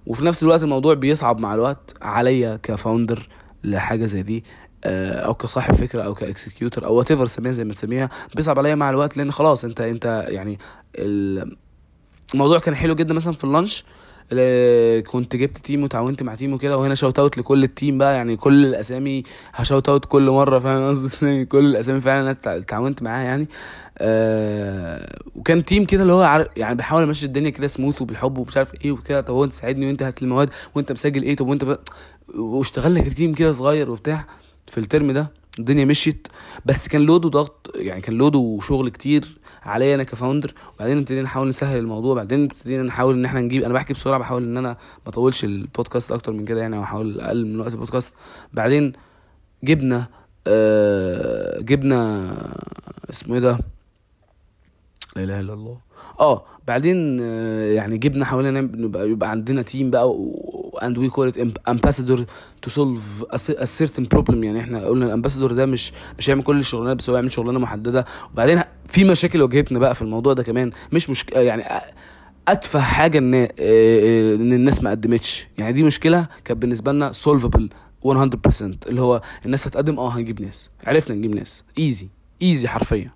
وفي نفس الوقت الموضوع بيصعب مع الوقت عليا ك founder لحاجة زي دي آه، أو كصاحب فكرة أو ك executor أو whatever زي ما تسميها بيصعب عليا مع الوقت لأن خلاص أنت أنت يعني ال- الموضوع كان حلو جدا مثلا في ال launch كنت جبت team وتعاونت مع team وكده وهنا shout out لكل ال team بقى يعني كل الأسامي ه shout out كل مرة فاهم قصدي؟ كل الأسامي فعلا أنا تع- تعاونت معاها يعني. آه وكان team كده اللي هو يعني بحاول امشي الدنيا كده سموث وبالحب ومش عارف إيه وكده طب هو أنت ساعدني وأنت هات المواد وأنت مسجل إيه طب وأنت. واشتغلنا ك team كده صغير وبتاع في ال term ده الدنيا مشيت. بس كان load وضغط يعني كان load وشغل كتير. عليا أنا ك founder وبعدين ابتدينا نحاول نسهل الموضوع بعدين ابتدينا نحاول إن إحنا نجيب أنا بحكي بسرعة بحاول إن أنا ما أطولش البودكاست أكتر من كده يعني وأحاول أقلل من وقت البودكاست بعدين جبنا آه جبنا اسمه إيه ده؟ لا إله إلا الله. آه بعدين آه، يعني جبنا حاولنا نعمل- نبقى يبقى عندنا team بقى and we call it ambassador to solve a certain problem يعني إحنا قلنا ال ambassador ده مش مش هيعمل كل الشغلانات بس هو يعمل شغلانة محددة. وبعدين في مشاكل واجهتنا بقى في الموضوع ده كمان. مش مش يعني أ- اتفه حاجة إن آه، آه، إن الناس ما قدمتش. يعني دي مشكلة كانت بالنسبة لنا solvable 100% اللي هو الناس هتقدم آه هنجيب ناس. عرفنا نجيب ناس. easy easy حرفيا.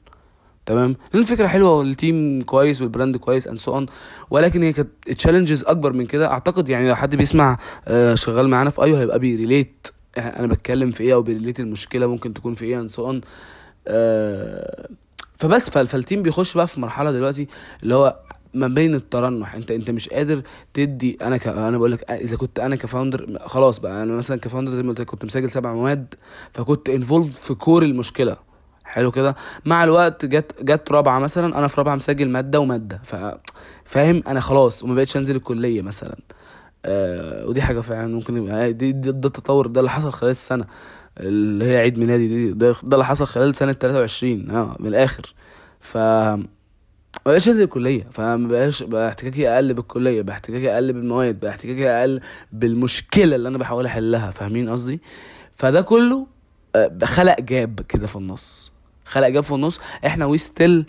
تمام؟ لأن الفكرة حلوة وال team كويس وال brand كويس and so on ولكن هي كانت challenges أكبر من كده. أعتقد يعني لو حد بيسمع آه، شغال معانا في أيوه هيبقى بي relate أنا بتكلم في إيه أو بي relate المشكلة ممكن تكون في إيه and so on فبس فال- فال team بيخش بقى في مرحلة دلوقتي اللي هو ما بين الترنح. أنت أنت مش قادر تدي أنا ك... أنا بقول لك إذا كنت أنا ك founder خلاص بقى أنا مثلا ك founder زي ما قلت كنت مسجل سبع مواد فكنت involved في core المشكلة. حلو كده. مع الوقت جت جت رابعة مثلا أنا في رابعة مسجل مادة ومادة. ف فاهم؟ أنا خلاص وما بقتش أنزل الكلية مثلا. آه ودي حاجة فعلا ممكن يبقى دي, دي ده التطور ده اللي حصل خلال السنة. اللي هي عيد ميلادي دي ده, ده اللي حصل خلال سنة 23 آه من الآخر. ف ما بقاش أنزل الكلية. فما بقاش بقى احتكاكي أقل بالكلية بقى احتكاكي أقل بالمواد بقى احتكاكي أقل بالمشكلة اللي أنا بحاول أحلها. فاهمين قصدي؟ فده كله آه، خلق gap كده في النص. خلق gap في النص. إحنا we still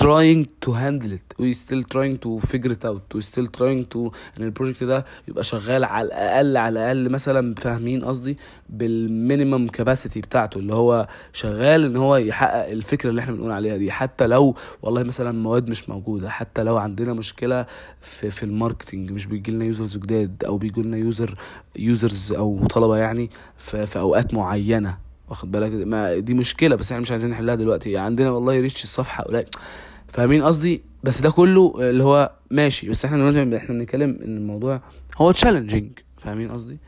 trying to handle it. We still trying to figure it out. We still trying to إن ال project ده يبقى شغال على الأقل على الأقل مثلا فاهمين قصدي بال minimum capacity بتاعته اللي هو شغال إن هو يحقق الفكرة اللي إحنا بنقول عليها دي. حتى لو والله مثلا مواد مش موجودة حتى لو عندنا مشكلة في في ال marketing مش بيجي لنا users جداد أو بيجي لنا user users أو طلبة يعني في, في أوقات معينة. واخد بالك؟ ما دي مشكلة بس إحنا مش عايزين نحلها دلوقتي. عندنا والله reach الصفحة قليل. فاهمين قصدي؟ بس ده كله اللي هو ماشي. بس إحنا دلوقتي إحنا بنتكلم إن الموضوع هو challenging فاهمين قصدي؟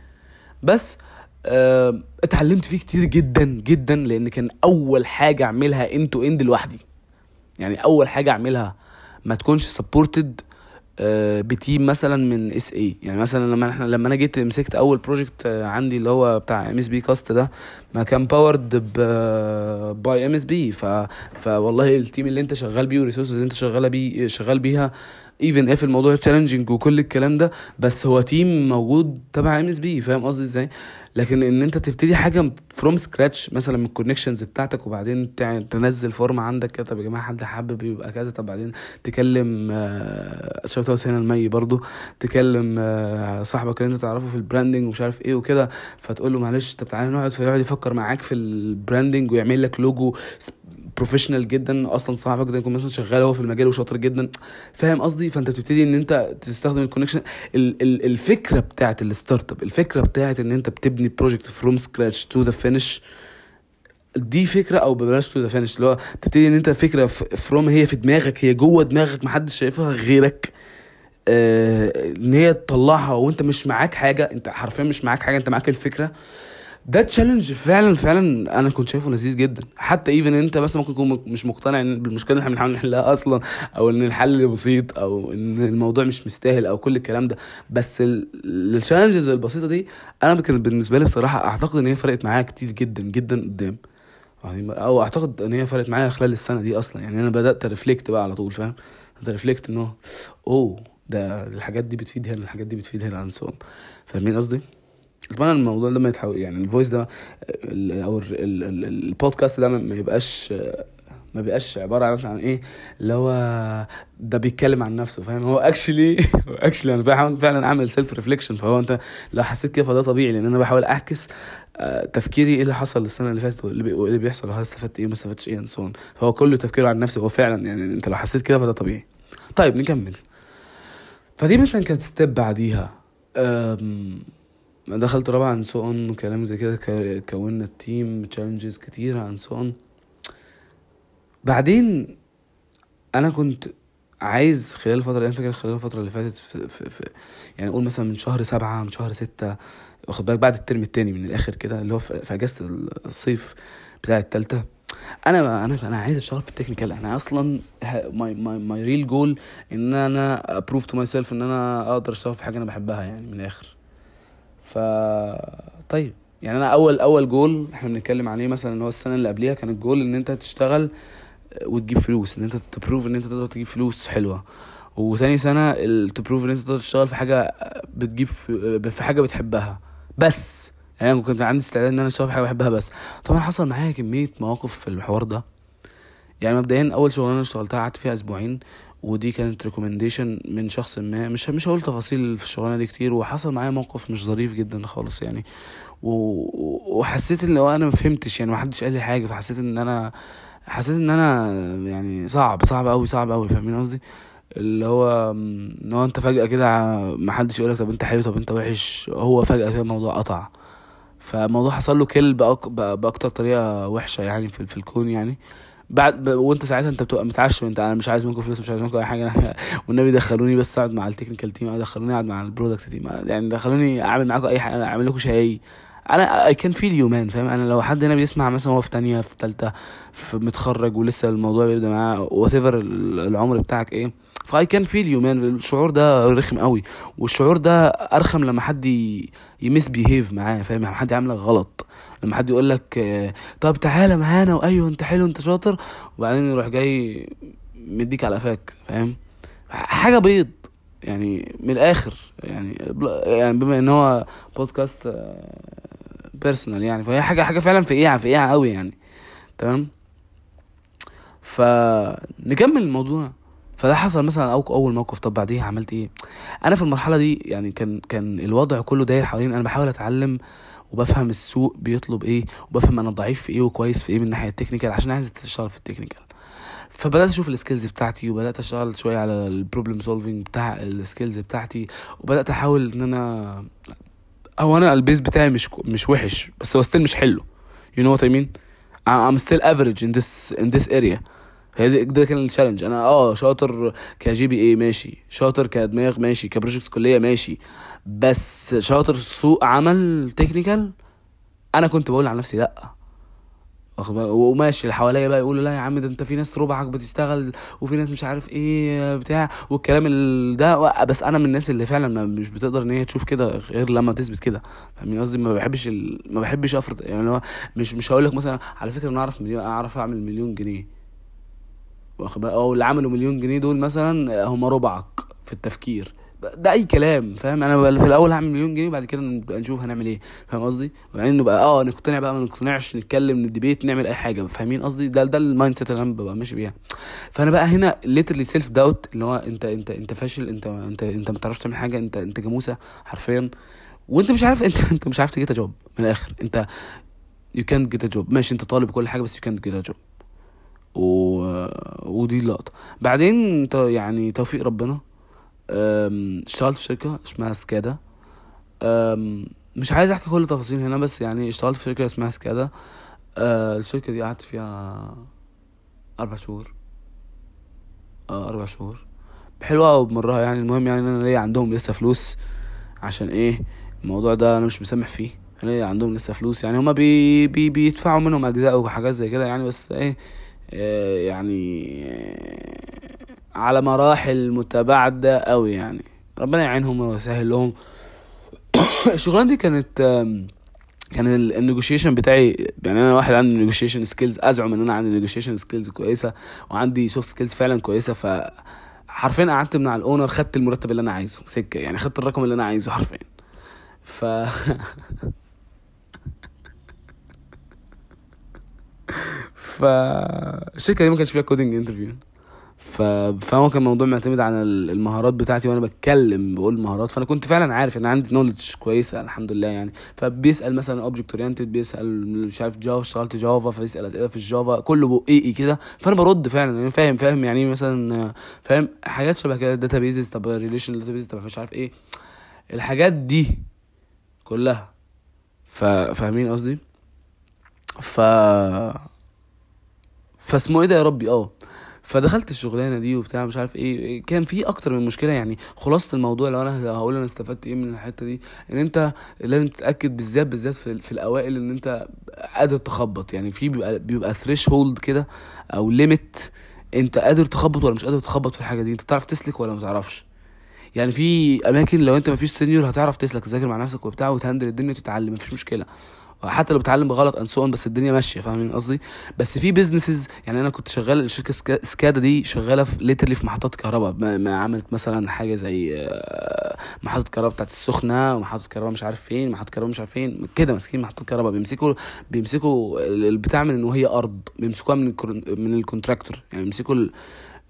بس آه اتعلمت فيه كتير جدا جدا لأن كان أول حاجة أعملها end to end لوحدي. يعني أول حاجة أعملها ما تكونش supported ب team مثلا من as a يعني مثلا لما إحنا لما أنا جيت مسكت أول project عندي اللي هو بتاع MSP cast ده ما كان powered by MSP فوالله ال team اللي أنت شغال بيه وال resources اللي أنت شغالة بيه شغال بيها even if الموضوع challenging وكل الكلام ده بس هو team موجود تبع MSP فاهم قصدي إزاي؟ لكن إن أنت تبتدي حاجة from scratch مثلا من ال connections بتاعتك وبعدين تنزل form عندك كده طب يا جماعة حد حابب يبقى كذا طب بعدين تكلم shout out هنا المي برضو تكلم آه صاحبك اللي أنت تعرفه في ال branding ومش عارف إيه وكده فتقول له معلش طب تعالى نقعد فيقعد يفكر معاك في ال branding ويعمل لك logo professional جدا أصلا صاحبك ده يكون مثلا شغال هو في المجال وشاطر جدا. فاهم قصدي؟ فأنت بتبتدي إن أنت تستخدم ال connection الفكرة بتاعت ال startup الفكرة بتاعت إن أنت بتبني project from scratch to the finish دي فكرة أو ببلاش to the finish اللي هو تبتدي إن أنت فكرة from هي في دماغك هي جوه دماغك محدش شايفها غيرك. آه إن هي تطلعها وأنت مش معاك حاجة أنت حرفيا مش معاك حاجة أنت معاك الفكرة. ده challenge فعلا فعلا أنا كنت شايفه لذيذ جدا. حتى even أنت بس ممكن تكون مش مقتنع بالمشكلة اللي إحنا بنحاول نحلها أصلا أو إن الحل بسيط أو إن الموضوع مش مستاهل أو كل الكلام ده. بس ال challenges البسيطة دي أنا كان بالنسبة لي بصراحة أعتقد إن هي فرقت معايا كتير جدا جدا قدام. أو أعتقد إن هي فرقت معايا خلال السنة دي أصلا. يعني أنا بدأت reflect بقى على طول فاهم؟ reflect إنه oh ده الحاجات دي بتفيد هنا الحاجات دي بتفيد هنا and so on فاهمين قصدي؟ اتمنى الموضوع ده ما يتحول يعني ال voice ده أو البودكاست ده ما يبقاش ما بيبقاش عبارة عن مثلا إيه اللي هو ده بيتكلم عن نفسه فاهم؟ هو actually actually أنا بحاول فعلا أعمل self reflection فهو أنت لو حسيت كده فده طبيعي لأن أنا بحاول أعكس تفكيري إيه اللي حصل السنة اللي فاتت وايه اللي بيحصل وهل استفدت إيه وما استفدتش إيه so on فهو كله تفكيره عن نفسه هو فعلا يعني أنت لو حسيت كده فده طبيعي. طيب نكمل. فدي مثلا كانت step بعديها. دخلت رابعة and so on وكلام زي كده كونا ال team challenges كتيرة and so on بعدين أنا كنت عايز خلال الفترة اللي أنا فاكر خلال الفترة اللي فاتت في, في, في يعني أقول مثلا من شهر سبعة من شهر ستة واخد بالك؟ بعد ال term التاني من الآخر كده اللي هو في أجازة الصيف بتاع التالتة. أنا أنا أنا عايز أشتغل في ال technical. أنا أصلا my my my real goal إن أنا approve to myself إن أنا أقدر أشتغل في حاجة أنا بحبها يعني من الآخر. ف طيب. يعني أنا أول أول جول إحنا بنتكلم عليه مثلا ان هو السنة اللي قبليها كان الجول إن أنت تشتغل وتجيب فلوس إن أنت تبروف إن أنت تقدر تجيب فلوس حلوة. وتاني سنة تبروف إن أنت تقدر تشتغل في حاجة بتجيب في حاجة بتحبها. بس. يعني أنا كنت عندي استعداد إن أنا أشتغل في حاجة بحبها بس. طبعا حصل معايا كمية مواقف في الحوار ده. يعني مبدئيا أول شغلانة اشتغلتها قعدت فيها أسبوعين. ودي كانت ريكومنديشن من شخص ما. مش مش هقول تفاصيل في الشغلانة دي كتير وحصل معايا موقف مش ظريف جدا خالص يعني. و... وحسيت إن أنا ما فهمتش يعني ما حدش قال لي حاجة فحسيت إن أنا حسيت إن أنا يعني صعب صعب قوي صعب قوي فاهمين قصدي؟ اللي هو ان هو أنت فجأة كده ما حدش يقولك طب أنت حلو طب أنت وحش. هو فجأة كده الموضوع قطع. فالموضوع حصل له كل ب أك... بأكتر طريقة وحشة يعني في الكون يعني. بعد. وانت ساعتها انت بتبقى متعشم انت أنا مش عايز منكم فلوس مش عايز منكم اي حاجة والنبي دخلوني بس اقعد مع ال technical team دخلوني اقعد مع ال product team يعني دخلوني اعمل معاكم اي حاجة اعمل لكم شاي أنا I can feel you man فاهم أنا لو حد هنا بيسمع مثلا هو في تانية في تالتة في متخرج ولسه الموضوع بيبدأ معاه وات ال عمر بتاعك إيه ف I can feel you man الشعور ده رخم قوي. والشعور ده أرخم لما حد misbehave معاه فاهم؟ لما حد يعملك غلط. لما حد يقول لك طب تعالى معانا. وأيوه أنت حلو أنت شاطر. وبعدين يروح جاي مديك على قفاك فاهم؟ حاجة بيض يعني من الآخر يعني يعني بما إن هو podcast personal يعني. فهي حاجة حاجة فعلا فقيعة فقيعة قوي يعني. تمام؟ فنكمل الموضوع. فده حصل مثلا أو أول موقف طب بعديها عملت إيه؟ أنا في المرحلة دي يعني كان كان الوضع كله داير حوالين أنا بحاول أتعلم وبفهم السوق بيطلب إيه وبفهم أنا ضعيف في إيه وكويس في إيه من ناحية ال technical عشان عايز أشتغل في ال technical. فبدأت أشوف ال skills بتاعتي وبدأت أشتغل شوية على ال problem solving بتاع ال skills بتاعتي وبدأت أحاول إن أنا هو أنا ال base بتاعي مش مش وحش بس هو still مش حلو. You know what I mean I'm still average in this in this area. دي ده كان ال challenge أنا آه شاطر ك GPA ماشي. شاطر كدماغ ماشي. ك projects كلية ماشي. بس شاطر سوق عمل technical أنا كنت بقول على نفسي لأ؟ وماشي. اللي حواليا بقى يقولوا لا يا عم ده أنت في ناس ربعك بتشتغل وفي ناس مش عارف إيه بتاع والكلام ال- ده. بس أنا من الناس اللي فعلا ما مش بتقدر إن هي تشوف كده غير لما تثبت كده. فاهمين قصدي؟ ما بحبش. ما بحبش أفرض يعني هو مش مش هقول لك مثلا على فكرة أنا أعرف مليون أعرف أعمل مليون جنيه. أو اللي عملوا مليون جنيه دول مثلا هم ربعك في التفكير. ده أي كلام فاهم؟ أنا في الأول هعمل مليون جنيه بعد كده نشوف هنعمل إيه فاهم قصدي؟ وبعدين نبقى آه نقتنع بقى ما نقتنعش نتكلم ن debate نعمل أي حاجة فاهمين قصدي؟ ده ده ال mindset اللي أنا ببقى ماشي بيها. فأنا بقى هنا literally self doubt اللي هو أنت أنت أنت فاشل أنت أنت أنت ما بتعرفش تعمل حاجة أنت أنت جاموسة حرفيا. وأنت مش عارف أنت أنت مش عارف ت get job من الآخر. أنت يو كانت جيت جوب ماشي أنت طالب كل حاجة بس يو كانت جيت جوب و... ودي اللقطة. بعدين يعني توفيق ربنا اشتغلت في شركة اسمها سكادا. مش عايز احكي كل التفاصيل هنا بس يعني اشتغلت في شركة اسمها سكادا. أه، الشركة دي قعدت فيها أربع شهور. آه أربع شهور. حلوة وبمرها يعني. المهم يعني أنا ليا عندهم لسه فلوس عشان إيه الموضوع ده أنا مش مسامح فيه. ليا عندهم لسه فلوس يعني. هما بي بي بيدفعوا منهم أجزاء وحاجات زي كده يعني. بس إيه آه، يعني آه، على مراحل متباعدة قوي يعني. ربنا يعينهم ويسهل لهم. الشغلانة دي كانت كان النيجوشيشن بتاعي يعني أنا واحد عندي negotiation skills أزعم إن أنا عندي negotiation skills كويسة وعندي soft skills فعلا كويسة ف حرفيا قعدت مع ال owner خدت المرتب اللي أنا عايزه سكة يعني خدت الرقم اللي أنا عايزه حرفيا. ف فالشركه دي ما كانش فيها coding interview ف... فهو كان الموضوع معتمد على ال- المهارات بتاعتي وأنا بتكلم بقول مهارات. فأنا كنت فعلا عارف إن عندي knowledge كويسه الحمد لله يعني. فبيسأل مثلا object oriented بيسأل مش عارف جافا اشتغلت جافا فبيسال أسئلة في الجافا كله بقى كده. فأنا برد فعلا يعني فاهم فاهم يعني إيه مثلا فاهم؟ حاجات شبه كده databases طب relation database طب مش عارف إيه. الحاجات دي كلها. فاهمين قصدي؟ ف فاسمه إيه ده يا ربي؟ آه. فدخلت الشغلانة دي وبتاع مش عارف إيه كان في أكتر من مشكلة يعني خلاصة الموضوع لو أنا هقول أنا استفدت إيه من الحتة دي ان انت لازم تتأكد بالذات بالذات في, في الاوائل ان انت قادر تخبط يعني في بيبقى بيبقى threshold كده أو limit انت قادر تخبط ولا مش قادر تخبط في الحاجة دي انت تعرف تسلك ولا ما تعرفش. يعني في اماكن لو انت مفيش senior هتعرف تسلك تذاكر مع نفسك وبتاع وت handle الدنيا وتتعلم مفيش مشكلة. حتى لو بتعلم بغلط and so بس الدنيا ماشية فاهمين قصدي؟ بس في businesses يعني أنا كنت شغال سكا- سكادا دي شغالة في literally في محطات كهرباء ما عملت مثلا حاجة زي آه، محطة كهرباء بتاعت السخنة ومحطة كهرباء مش عارف فين محطة كهرباء مش عارف فين كده ماسكين محطات كهرباء بيمسكوا بيمسكوا ال- البتاع من إن هي ارض بيمسكوها من من ال contractor يعني بيمسكوا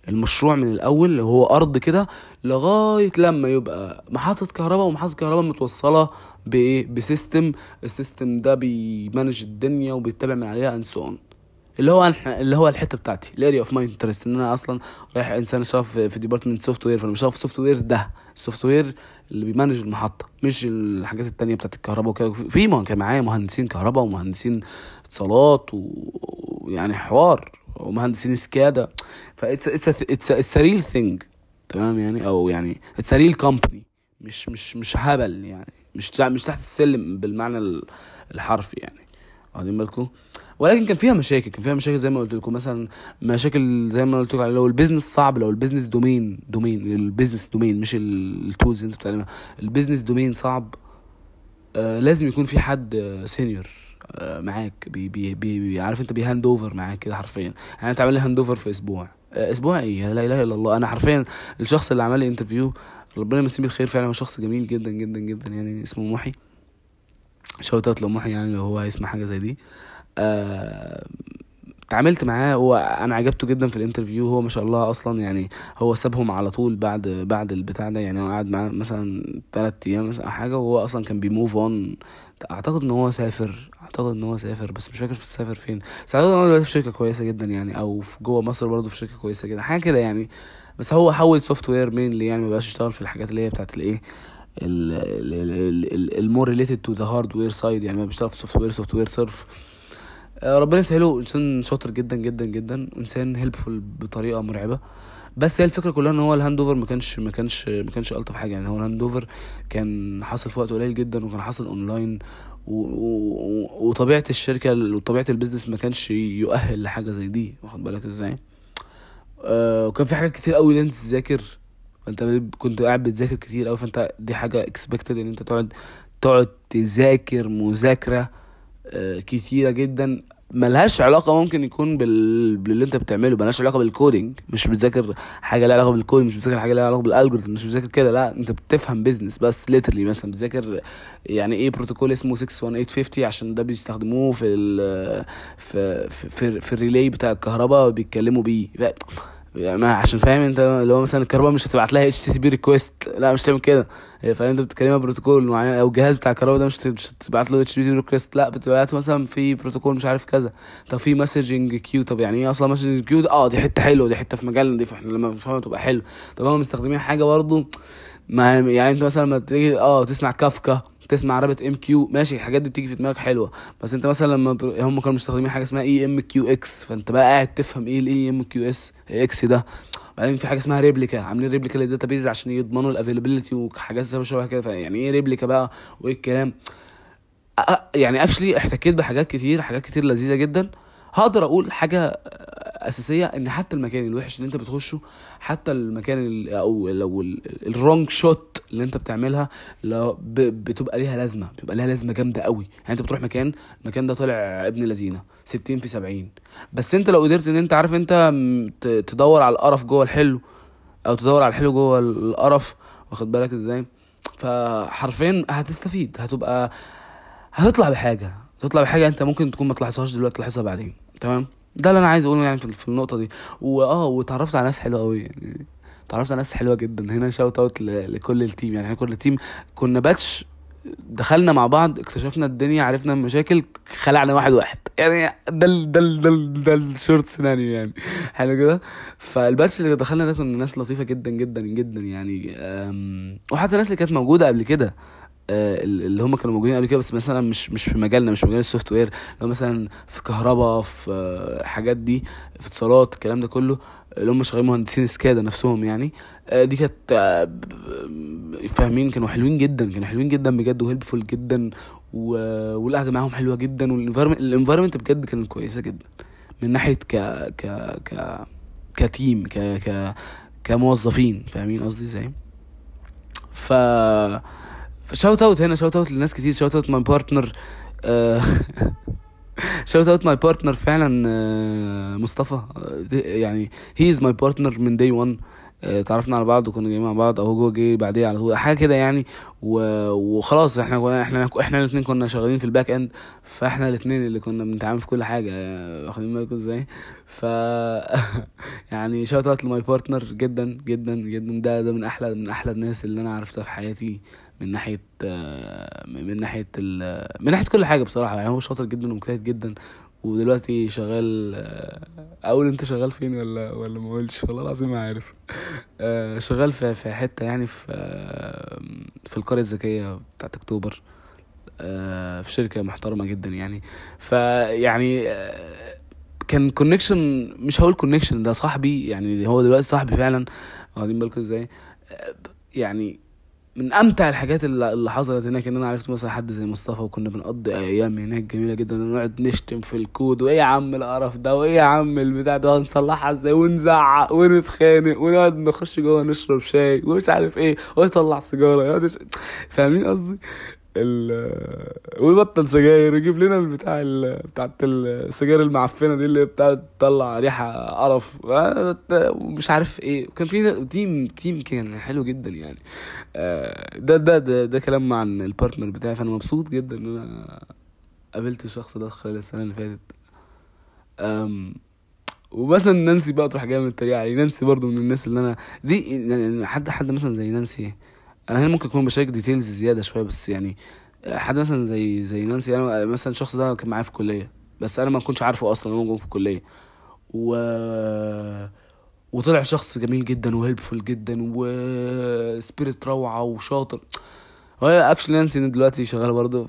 المشروع من الأول هو أرض كده لغاية لما يبقى محطة كهرباء ومحطة كهرباء متوصلة بايه ب system ال system ده بي manage الدنيا وبيتبع من عليها and so اللي هو اللي هو الحتة بتاعتي ال area of my interest إن أنا أصلا رايح إنسان اشتغل في, department software فانا بشتغل في ال software ده ال software اللي بي manage المحطة مش الحاجات التانية بتاعت الكهرباء وكده. في كان معايا مهندسين كهرباء ومهندسين اتصالات ويعني حوار. ومهندسين سكادا. ف it's it's it's real thing تمام يعني؟ أو يعني it's real company مش مش مش هبل يعني. مش مش تحت السلم بالمعنى ال- الحرفي يعني. واخدين بالكم؟ ولكن كان فيها مشاكل. كان فيها مشاكل زي ما قلت لكم. مثلا مشاكل زي ما قلت لكم لو ال business صعب لو ال business domain domain ال business domain مش ال tools اللي انت بتتعلمها ال business domain صعب. آه لازم يكون في حد senior آه معاك. بي بي بي عارف انت بي hand over معاك كده حرفيا. يعني انت عامل لي hand over في أسبوع. آه أسبوع إيه؟ لا إله إلا الله. أنا حرفيا الشخص اللي عمل لي interview ربنا يمسيه بالخير فعلا هو شخص جميل جدا جدا جدا. يعني اسمه محي. shout out لمحي يعني لو هو هيسمع حاجة زي دي. آه اتعاملت معاه هو أنا عجبته جدا في ال interview هو ما شاء الله أصلا يعني هو سابهم على طول بعد بعد البتاع ده يعني هو قعد معاه مثلا ثلاث أيام مثلا حاجة وهو أصلا كان بي move on أعتقد إن هو سافر أعتقد إن هو سافر بس مش فاكر في سافر فين. بس أعتقد إن هو في شركة كويسة جدا يعني أو في جوه مصر برضه في شركة كويسة جدا حاجة كده يعني. بس هو حول software mainly يعني ما بقاش يشتغل في الحاجات اللي هي بتاعت الايه ال more related to the hardware side يعني ما بيشتغل في software software صرف. ربنا يسهله انسان شاطر جدا جدا جدا. إنسان helpful بطريقة مرعبة. بس هي الفكرة كلها إن هو ال hand over ما كانش ما كانش ما كانش ألطف حاجة. يعني هو ال hand over كان حاصل في وقت قليل جدا وكان حاصل اونلاين و- و- وطبيعة الشركة وطبيعة ال business ما كانش يؤهل لحاجة زي دي. واخد بالك إزاي؟ آه وكان في حاجات كتير قوي أنت تذاكر. فأنت كنت قاعد بتذاكر كتير قوي فأنت دي حاجة expected إن أنت تقعد تقعد تذاكر مذاكرة آه، كتيرة جدا. ملهاش علاقة ممكن يكون بال... باللي انت بتعمله ملهاش علاقة بال coding مش بتذاكر حاجة لها علاقة بال coding مش بتذاكر حاجة لها علاقة بال algorithm مش بتذاكر كده لا انت بتفهم business بس literally مثلا بتذاكر يعني إيه بروتوكول اسمه 61850 عشان ده بيستخدموه في ال... في في في, في ال relay بتاع الكهرباء بيتكلموا بيه. يعني ما عشان فاهم انت اللي هو مثلا الكهرباء مش هتبعت لها HTTP request لا مش تعمل كده. فاهم انت بتتكلمها بروتوكول معين أو الجهاز بتاع الكهرباء ده مش هت- مش هتبعت له HTTP request لا بتبعت مثلا في بروتوكول مش عارف كذا. طب في messaging queue طب يعني إيه أصلا messaging queue آه دي حتة حلوة دي حتة في مجالنا دي فإحنا لما نفهمها تبقى حلو طب هم مستخدمين حاجة برضه ما يعني أنت مثلا لما تيجي آه تسمع كافكا تسمع RabbitMQ ماشي الحاجات دي بتيجي في دماغك حلوة. بس انت مثلا لما هم كانوا مستخدمين حاجة اسمها EMQX فانت بقى قاعد تفهم إيه ال EMQX ده. بعدين في حاجة اسمها replica عاملين replica لل database عشان يضمنوا ال availability وحاجات شبه كده. يعني إيه replica بقى وايه الكلام؟ يعني actually احتكيت بحاجات كتير حاجات كتير لذيذة جدا. هقدر أقول حاجة أساسية إن حتى المكان الوحش اللي أنت بتخشه حتى المكان ال- أو لو ال wrong shot اللي أنت بتعملها لو بتبقى ليها لازمة بتبقى ليها لازمة جامدة قوي. يعني أنت بتروح مكان المكان ده طالع ابن لذينة 60 في 70 بس أنت لو قدرت إن أنت عارف أنت تدور على القرف جوه الحلو أو تدور على الحلو جوه القرف واخد بالك إزاي؟ فحرفيا هتستفيد هتبقى هتطلع بحاجة تطلع بحاجة أنت ممكن تكون ما تلاحظهاش دلوقتي تلاحظها بعدين تمام؟ ده اللي أنا عايز أقوله يعني في النقطة دي. واه واتعرفت على ناس حلوة قوي يعني اتعرفت على ناس حلوة جدا. هنا shout out لكل ال team يعني إحنا كل ال team كنا batch دخلنا مع بعض اكتشفنا الدنيا عرفنا المشاكل خلعنا واحد واحد. يعني ده ده ده ده الشورت سيناريو يعني. حلو كده؟ فال batch اللي دخلنا ده كنا ناس لطيفة جدا جدا جدا يعني. وحتى الناس اللي كانت موجودة قبل كده. اللي هم كانوا موجودين قبل كده بس مثلا مش مش في مجالنا مش في مجال ال software. لو مثلا في كهرباء في آه، الحاجات دي في اتصالات الكلام ده كله اللي هم شغالين مهندسين SCADA نفسهم يعني آه، دي كانت آه، فاهمين كانوا حلوين جدا كانوا حلوين جدا بجد و helpful جدا والقعدة معاهم حلوة جدا وال environment ال environment بجد كانت كويسة جدا. من ناحية ك ك ك ك team ك ك كموظفين فاهمين قصدي إزاي؟ ف shout out هنا shout out لناس كتير shout out my partner shout out my partner فعلا آه، مصطفى. آه، يعني he is my partner من day 1 تعرفنا على بعض وكنا جايين مع بعض. أو هو جه بعديه على طول. حاجة كده يعني. وخلاص إحنا إحنا إحنا الاثنين كنا شغالين في ال back end فإحنا الاثنين اللي كنا بنتعامل في كل حاجة. آه، واخدين بالكم إزاي؟ ف يعني shout out ل my partner جدا جدا جدا. ده ده من أحلى من أحلى الناس اللي أنا عرفتها في حياتي. من ناحية من ناحية ال... من ناحية كل حاجة بصراحة. يعني هو شاطر جدا ومجتهد جدا ودلوقتي شغال أقول أنت شغال فين ولا ولا ما اقولش والله العظيم ما عارف. آه، شغال في في حتة يعني في في القرية الذكية بتاعت أكتوبر. آه، في شركة محترمة جدا يعني. فيعني آه، كان connection مش هقول connection ده صاحبي يعني هو دلوقتي صاحبي فعلا. واخدين بالكم إزاي؟ يعني من أمتع الحاجات اللي حصلت هناك إن أنا عرفت مثلا حد زي مصطفى وكنا بنقضي أيام هناك جميلة جدا نقعد نشتم في الكود وإيه يا عم القرف ده؟ وإيه يا عم البتاع ده؟ نصلحها إزاي؟ ونزعق ونتخانق ونقعد نخش جوه نشرب شاي ومش عارف إيه ويطلع سيجارة. فاهمين قصدي؟ ال ويبطل سجاير يجيب لنا البتاع ال... بتاعت السجاير المعفنة دي اللي بتاع تطلع ريحة قرف. ومش عارف إيه. كان في team team كان حلو جدا يعني. آه، ده ده ده, ده كلام عن ال partner بتاعي. فأنا مبسوط جدا إن أنا قابلت الشخص ده خلال السنة اللي فاتت. أم ومثلا نانسي بقى تروح جاية من التريقة عليه. نانسي برضو من الناس اللي أنا دي يعني حد حد مثلا زي نانسي أنا هنا ممكن اكون بشارك details زيادة شوية بس يعني حد مثلا زي زي نانسي أنا مثلا الشخص ده كان معايا في الكلية بس أنا ما كنتش عارفه أصلا هو في الكلية. و وطلع شخص جميل جدا و helpful جدا و spirit روعة وشاطر. هو actually نانسي دلوقتي شغالة برضه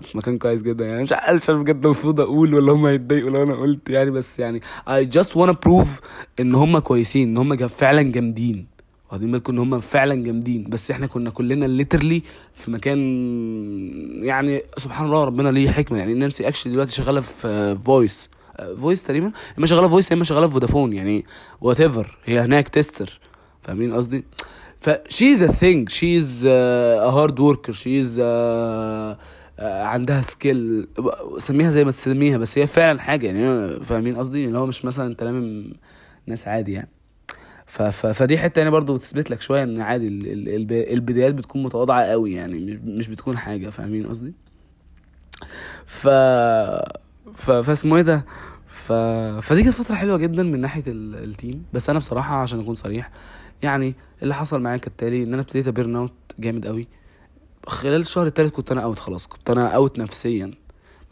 في مكان كويس جدا يعني مش عارف بجد المفروض أقول ولا هم هيتضايقوا لو أنا قلت يعني بس يعني I just wanna prove إن هم كويسين إن هم فعلا جامدين. واخدين بالكم إن هم فعلا جامدين. بس إحنا كنا كلنا literally في مكان يعني سبحان الله ربنا ليه حكمة. يعني نانسي actually دلوقتي شغالة في فويس فويس تقريبا؟ إما شغالة فويس إما شغالة في فودافون يعني whatever هي هناك tester فاهمين قصدي؟ ف she's a thing. She's a hard worker. She's a عندها skill سميها زي ما تسميها. بس هي فعلا حاجة. يعني فاهمين قصدي؟ اللي هو مش مثلا كلام ناس عادي يعني. ف ف فدي حتة يعني برضو بتثبت لك شوية إن عادي ال ال ال البدايات بتكون متواضعة قوي يعني مش بتكون حاجة فاهمين قصدي؟ ف ف فاسمه إيه ده؟ ف... فدي كانت فترة حلوة جدا من ناحية ال... ال team بس أنا بصراحة عشان أكون صريح يعني اللي حصل معايا كالتالي إن أنا ابتديت ا burn out جامد قوي. خلال الشهر التالت كنت أنا out خلاص كنت أنا out نفسيا.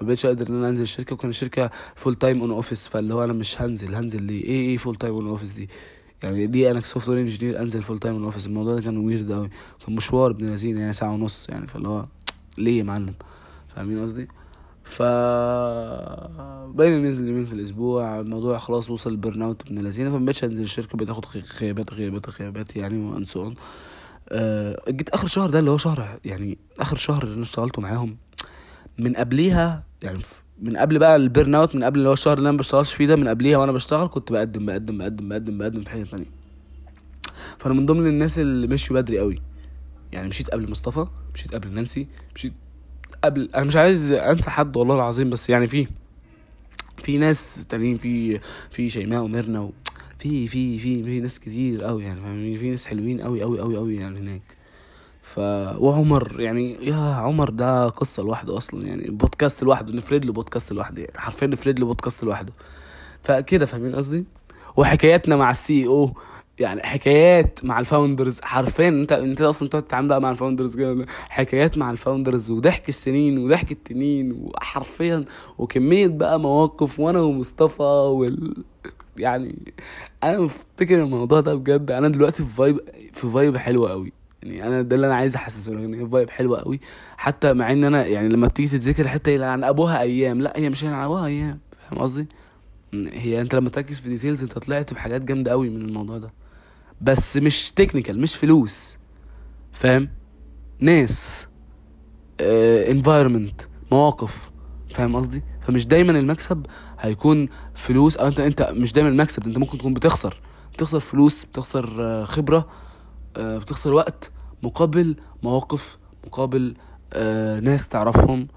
ما بقتش أقدر إن أنا أنزل الشركة وكان الشركة full time on office فاللي هو أنا مش هنزل هنزل ليه؟ إيه إيه full time on office دي؟ يعني ليه أنا ك software engineer أنزل full time on office الموضوع ده كان weird قوي كان مشوار ابن لذينة يعني ساعة ونص يعني فاللي هو ليه يا معلم؟ فاهمين قصدي؟ ف بين نزل يومين في الأسبوع الموضوع خلاص وصل ال burn out ابن لذينة فما بقتش أنزل الشركة بقيت آخد غيابات غيابات غيابات يعني and so أه جيت آخر شهر ده اللي هو شهر يعني آخر شهر اللي أنا اشتغلته معاهم من قبليها يعني من قبل بقى ال burn out من قبل اللي هو الشهر اللي أنا بشتغلش فيه ده من قبليها وأنا بشتغل كنت بقدم بقدم بقدم بقدم بقدم في حتة تانية. فأنا من ضمن الناس اللي مشوا بدري قوي. يعني مشيت قبل مصطفى مشيت قبل نانسي مشيت قبل أنا مش عايز أنسى حد والله العظيم بس يعني في في ناس تانيين في في شيماء وميرنا. في في في في ناس كتير قوي يعني في ناس حلوين قوي قوي قوي قوي يعني هناك. ف وعمر يعني يا عمر ده قصة لوحده أصلا يعني بودكاست لوحده نفرد له بودكاست لوحده يعني حرفيا نفرد له بودكاست لوحده. فكده فاهمين قصدي؟ وحكاياتنا مع ال CEO يعني حكايات مع ال founders حرفيا أنت أنت أصلا تقعد تتعامل بقى مع ال founders كده حكايات مع الفاوندرز وضحك السنين وضحك السنين وحرفيا وكمية بقى مواقف وأنا ومصطفى وال يعني أنا مفتكر الموضوع ده بجد. أنا دلوقتي في vibe في vibe حلوة قوي يعني أنا ده اللي أنا عايز أحسسه لك ان هي vibe حلوة قوي حتى مع إن أنا يعني لما بتيجي تتذكر الحته عن ابوها أيام لا هي مش عن ابوها أيام فاهم قصدي؟ هي أنت لما تركز في details أنت طلعت بحاجات جامدة قوي من الموضوع ده. بس مش technical مش فلوس فاهم؟ ناس انفايرمنت uh, مواقف فاهم قصدي؟ فمش دايما المكسب هيكون فلوس أو أنت أنت مش دايما المكسب أنت ممكن تكون بتخسر بتخسر فلوس بتخسر خبرة uh, بتخسر وقت مقابل مواقف مقابل uh, ناس تعرفهم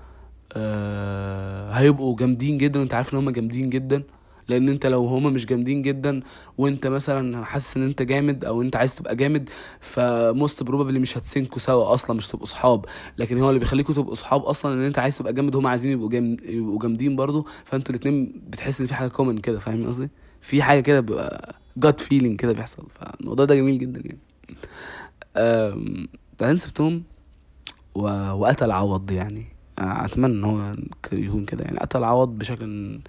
هيبقوا جامدين جدا وانت عارف إن هم جامدين جدا. لأن انت لو هما مش جامدين جدا وانت مثلا حاسس إن انت جامد أو انت عايز تبقى جامد ف most probably مش هت sync وا سوا أصلا مش تبقوا صحاب. لكن هو اللي بيخليكوا تبقوا صحاب أصلا إن انت عايز تبقى جامد وهما عايزين يبقوا جامد يبقوا جامدين برضو. فانتوا الاتنين بتحس إن في حاجة common كده فاهم قصدي؟ في حاجة كده بيبقى gut feeling كده بيحصل. فالموضوع ده جميل جدا يعني. بعدين سبتهم. وقتل عوض يعني. أتمنى إن هو يكون كده يعني. قتل عوض بشكل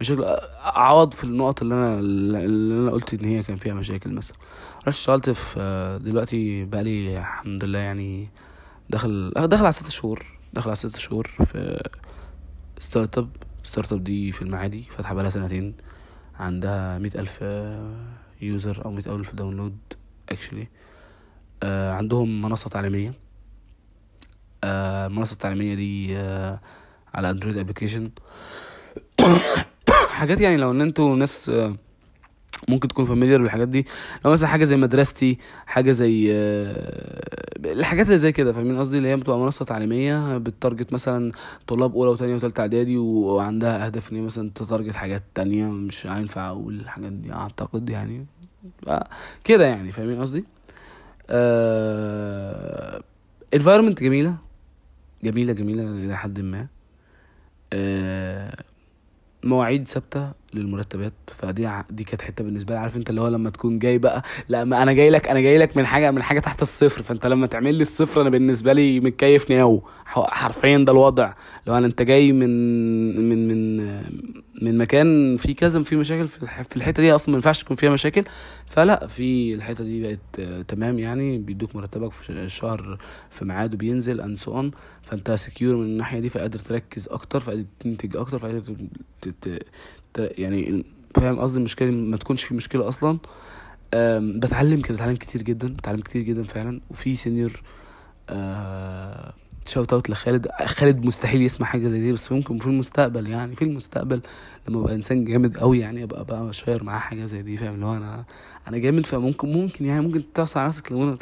بشكل عوض في النقط اللي أنا اللي أنا قلت إن هي كان فيها مشاكل مثلا. رحت اشتغلت في دلوقتي بقالي الحمد لله يعني داخل داخل على ست شهور داخل على ست شهور في startup startup دي في المعادي فاتحة بقالها سنتين. عندها مئة ألف user أو مئة ألف download actually عندهم منصة تعليمية. المنصة التعليمية دي على Android application حاجات يعني لو إن أنتوا ناس ممكن تكون familiar بالحاجات دي. لو مثلا حاجة زي مدرستي حاجة زي الحاجات اللي زي كده فاهمين قصدي؟ اللي هي بتبقى منصة تعليمية بت target مثلا طلاب أولى وثانيه وثالثه إعدادي وعندها أهداف إن هي مثلا ت target حاجات تانية مش هينفع أقول الحاجات دي أعتقد يعني. كده يعني فاهمين قصدي؟ environment جميلة. جميلة جميلة إلى حد ما. مواعيد ثابتة للمرتبات. فدي دي كانت حتة بالنسبة لي. عارف أنت اللي هو لما تكون جاي بقى لا ما أنا جاي لك أنا جاي لك من حاجة من حاجة تحت الصفر. فأنت لما تعمل لي الصفر أنا بالنسبة لي متكيف now حرفيا ده الوضع. لو أنا أنت جاي من من من من مكان فيه كذا في مشاكل في الح- في الحتة دي أصلا ما ينفعش تكون فيها مشاكل. فلا في الحتة دي بقت آه، تمام يعني بيدوك مرتبك في الشهر في ميعاده بينزل and so on فأنت secure من الناحية دي فقادر تركز أكتر فقادر تنتج أكتر فقادر. يعني فاهم قصدي؟ المشكلة ما تكونش في مشكلة أصلا. بتعلم بتعلم كتير جدا بتعلم كتير جدا فعلا. وفي senior آه shout out لخالد. خالد مستحيل يسمع حاجة زي دي بس ممكن في المستقبل يعني في المستقبل لما أبقى إنسان جامد قوي يعني ابقى بقى share معاه حاجة زي دي فاهم؟ اللي هو أنا أنا جامد فممكن ممكن يعني ممكن تعصر على نفسك لو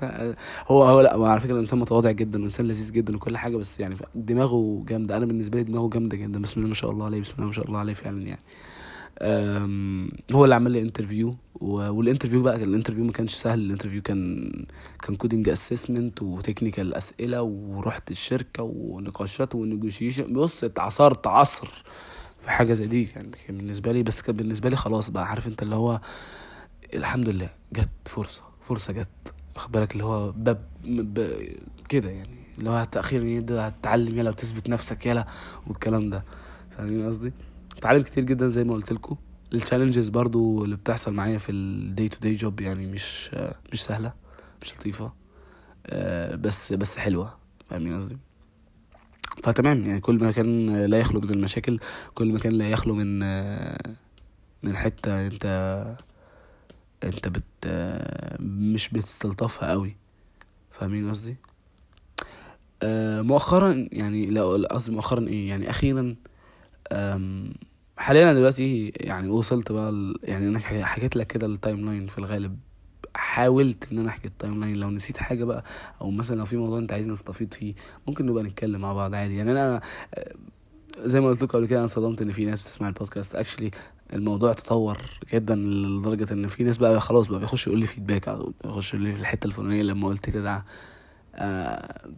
هو هو لأ هو على فكرة إنسان متواضع جدا وانسان لذيذ جدا وكل حاجة بس يعني دماغه جامدة. أنا بالنسبة لي دماغه جامدة جدا. بسم الله ما شاء الله عليه بسم الله ما شاء الله عليه فعلا يعني. هو اللي عمل لي interview وال interview بقى ال interview ما كانش سهل ال interview كان كان coding assessment و technical أسئلة ورحت الشركة ونقاشات ونيجوشيشن بص اتعصرت عصر في حاجة زي دي يعني كان بالنسبة لي بس كان بالنسبة لي خلاص بقى عارف انت اللي هو الحمد لله جت فرصة فرصة جت. واخد بالك اللي هو باب ب... كده يعني اللي هو أخيرا يبدا هتتعلم يلا وتثبت نفسك يلا والكلام ده. فاهمين قصدي؟ اتعلم كتير جدا زي ما قلت لكم. ال challenges برضو اللي بتحصل معايا في ال day to day job يعني مش مش سهلة مش لطيفة. آه، بس بس حلوة. فاهمين قصدي؟ فتمام. يعني كل مكان لا يخلو من المشاكل كل مكان لا يخلو من من حتة انت انت بت مش بتستلطفها قوي. فاهمين قصدي؟ آه، مؤخرا يعني لا قصدي مؤخرا إيه؟ يعني أخيرا حاليا دلوقتي يعني وصلت بقى ال- يعني أنا حكيت لك كده ال timeline في الغالب. حاولت إن أنا أحكي ال timeline لو نسيت حاجة بقى أو مثلا لو في موضوع أنت عايزني نستفيد فيه ممكن نبقى نتكلم مع بعض عادي. يعني أنا آه، زي ما قلت لكم قبل كده أنا صدمت إن في ناس بتسمع البودكاست. اكشلي الموضوع تطور جدا لدرجة إن في ناس بقى خلاص بقى بيخش يقول لي فيدباك على طول بيخش يقول لي في الحتة الفلانية لما قلت كده آه،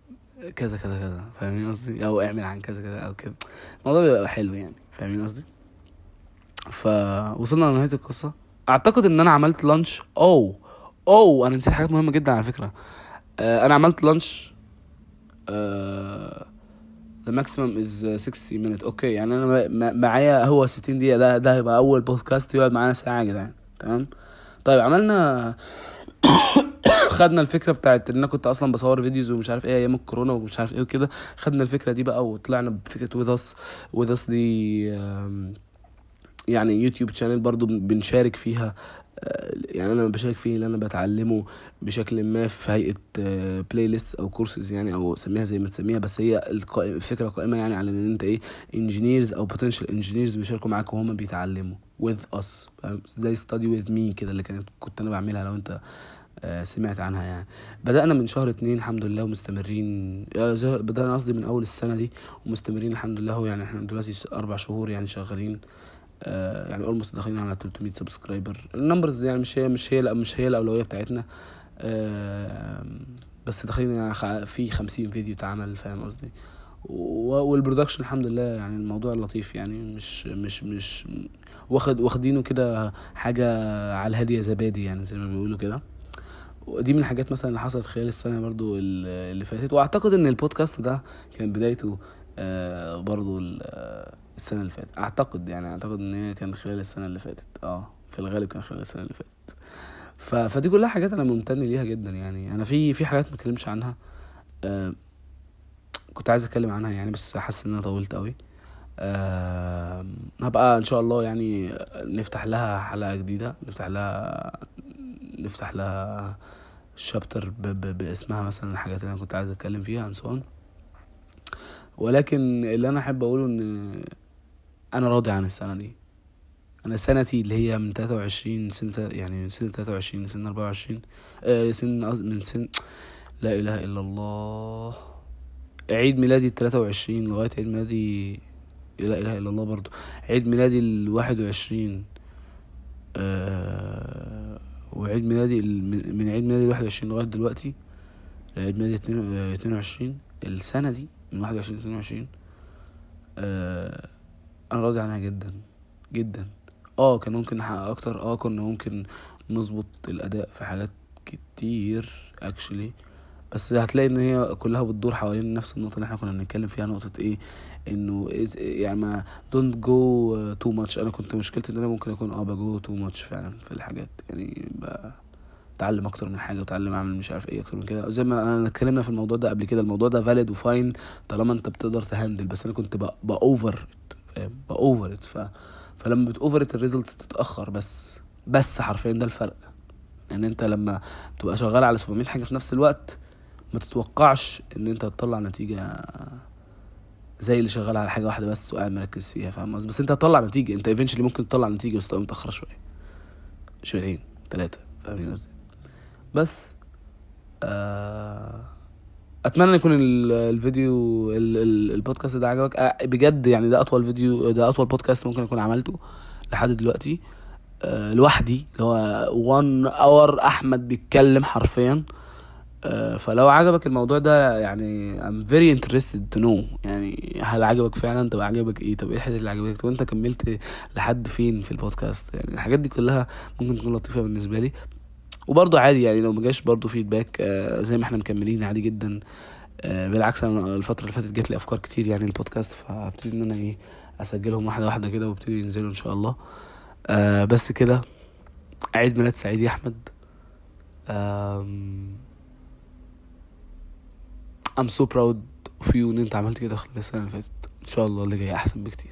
كذا كذا كذا. فاهمين قصدي؟ أو اعمل عن كذا كذا أو كده. الموضوع بيبقى حلو يعني. فاهمين قصدي؟ فوصلنا لنهاية القصة. أعتقد إن أنا عملت لانش. أوه. أوه. أنا نسيت حاجات مهمة جدا على فكرة. آه أنا عملت launch. آه the maximum is 60 minute okay. يعني أنا معايا هو 60 دقيقة. ده ده هيبقى أول بودكاست يقعد معانا ساعة يا جدعان. تمام؟ طيب عملنا خدنا الفكرة بتاعت إن أنا كنت أصلا بصور videos ومش عارف إيه أيام الكورونا ومش عارف إيه وكده. خدنا الفكرة دي بقى وطلعنا بفكرة With Us With Us دي آم، يعني يوتيوب channel برضو بنشارك فيها آه، يعني أنا بشارك فيه اللي أنا بتعلمه بشكل ما في هيئة playlist أو كورسز يعني أو سميها زي ما تسميها بس هي الفكرة قائمة يعني على إن أنت إيه engineers أو potential engineers بيشاركوا معاك وهم بيتعلموا with us؟ زي study with me كده اللي كانت كنت أنا بعملها لو أنت آه، سمعت عنها يعني بدأنا من شهر اتنين الحمد لله ومستمرين آه، بدأنا قصدي من أول السنة دي ومستمرين الحمد لله يعني إحنا دلوقتي أربع شهور يعني شغالين آه، يعني. almost داخلين على 300 subscriber. ال numbers يعني مش هي مش هي لا مش هي الأولوية بتاعتنا. آه، بس داخلين يعني في 50 فيديو اتعمل فاهم قصدي؟ وال production الحمد لله يعني الموضوع لطيف يعني مش مش مش واخد واخدينه كده حاجة على الهادية زبادي يعني زي ما بيقولوا كده. ودي من الحاجات مثلا اللي حصلت خلال السنة برضو ال- اللي فاتت. وأعتقد إن البودكاست ده كان بدايته آه برضو ال- السنة اللي فاتت. أعتقد يعني أعتقد إن هي كان خلال السنة اللي فاتت. آه في الغالب كان خلال السنة اللي فاتت. ف... فدي كلها حاجات أنا ممتن ليها جدا يعني. أنا في في حاجات ما اتكلمش عنها آه كنت عايز أتكلم عنها يعني بس حاسس إن أنا طولت قوي آه هبقى إن شاء الله يعني نفتح لها حلقة جديدة. نفتح لها نفتح لها شابتر ب... ب... باسمها مثلا الحاجات اللي أنا كنت عايز أتكلم فيها عن سؤال ولكن اللي أنا أحب أقوله إن أنا راضي عن السنة دي. أنا سنتي اللي هي من 23 سنة يعني من سنة 23 لسنة 24 آه سن من سن لا إله إلا الله. عيد ميلادي ال 23 لغاية عيد ميلادي لا إله إلا الله برضو. عيد ميلادي ال 21 آه وعيد ميلادي من عيد ميلادي ال 21 لغاية دلوقتي عيد ميلادي 22 السنة دي من 21 ل 22 آه أنا راضي عنها جدا جدا. آه كان ممكن نحقق أكتر. آه كنا ممكن نظبط الأداء في حاجات كتير اكشلي بس هتلاقي إن هي كلها بتدور حوالين نفس النقطة اللي إحنا كنا بنتكلم فيها نقطة إيه؟ إنه يعني ما don't go too much أنا كنت مشكلتي إن أنا ممكن أكون آه ب go too much فعلا في الحاجات. يعني بتعلم أكتر من حاجة وتعلم أعمل مش عارف إيه أكتر من كده. زي ما أنا اتكلمنا في الموضوع ده قبل كده الموضوع ده valid و fine طالما أنت بتقدر ت handle بس أنا كنت ب over ب over ف فلما بت over ت ال results بتتأخر بس. بس حرفيا ده الفرق. ان انت لما تبقى شغال على 700 حاجة في نفس الوقت ما تتوقعش ان انت تطلع نتيجة زي اللي شغال على حاجة واحدة بس وقاعد مركز فيها فاهم بس انت هتطلع نتيجة. انت eventually ممكن تطلع نتيجة بس تبقى متاخر شوية. شويتين ثلاثة فاهمين قصدي؟ بس. آه أتمنى يكون ال- الفيديو ال- ال- البودكاست ده عجبك. بجد يعني ده أطول فيديو ده أطول بودكاست ممكن أكون عملته لحد دلوقتي. لوحدي اللي هو 1 hour أحمد بيتكلم حرفيا. فلو عجبك الموضوع ده يعني I'm very interested to know. يعني هل عجبك فعلا؟ طب عجبك إيه؟ طب إيه الحاجات اللي عجبتك؟ طب أنت كملت لحد فين في البودكاست؟ يعني الحاجات دي كلها ممكن تكون لطيفة بالنسبة لي. وبرضه عادي يعني لو مجاش برضه فيدباك آه، زي ما إحنا مكملين عادي جدا. آه، بالعكس أنا الفترة اللي فاتت جات لي أفكار كتير يعني البودكاست فهبتدي إن أنا إيه أسجلهم واحدة واحدة كده وابتدي ينزلوا إن شاء الله. آه بس كده عيد ميلاد سعيد يا أحمد. I'm so proud of you إن أنت عملت كده خلال السنة اللي فاتت. إن شاء الله اللي جاي أحسن بكتير.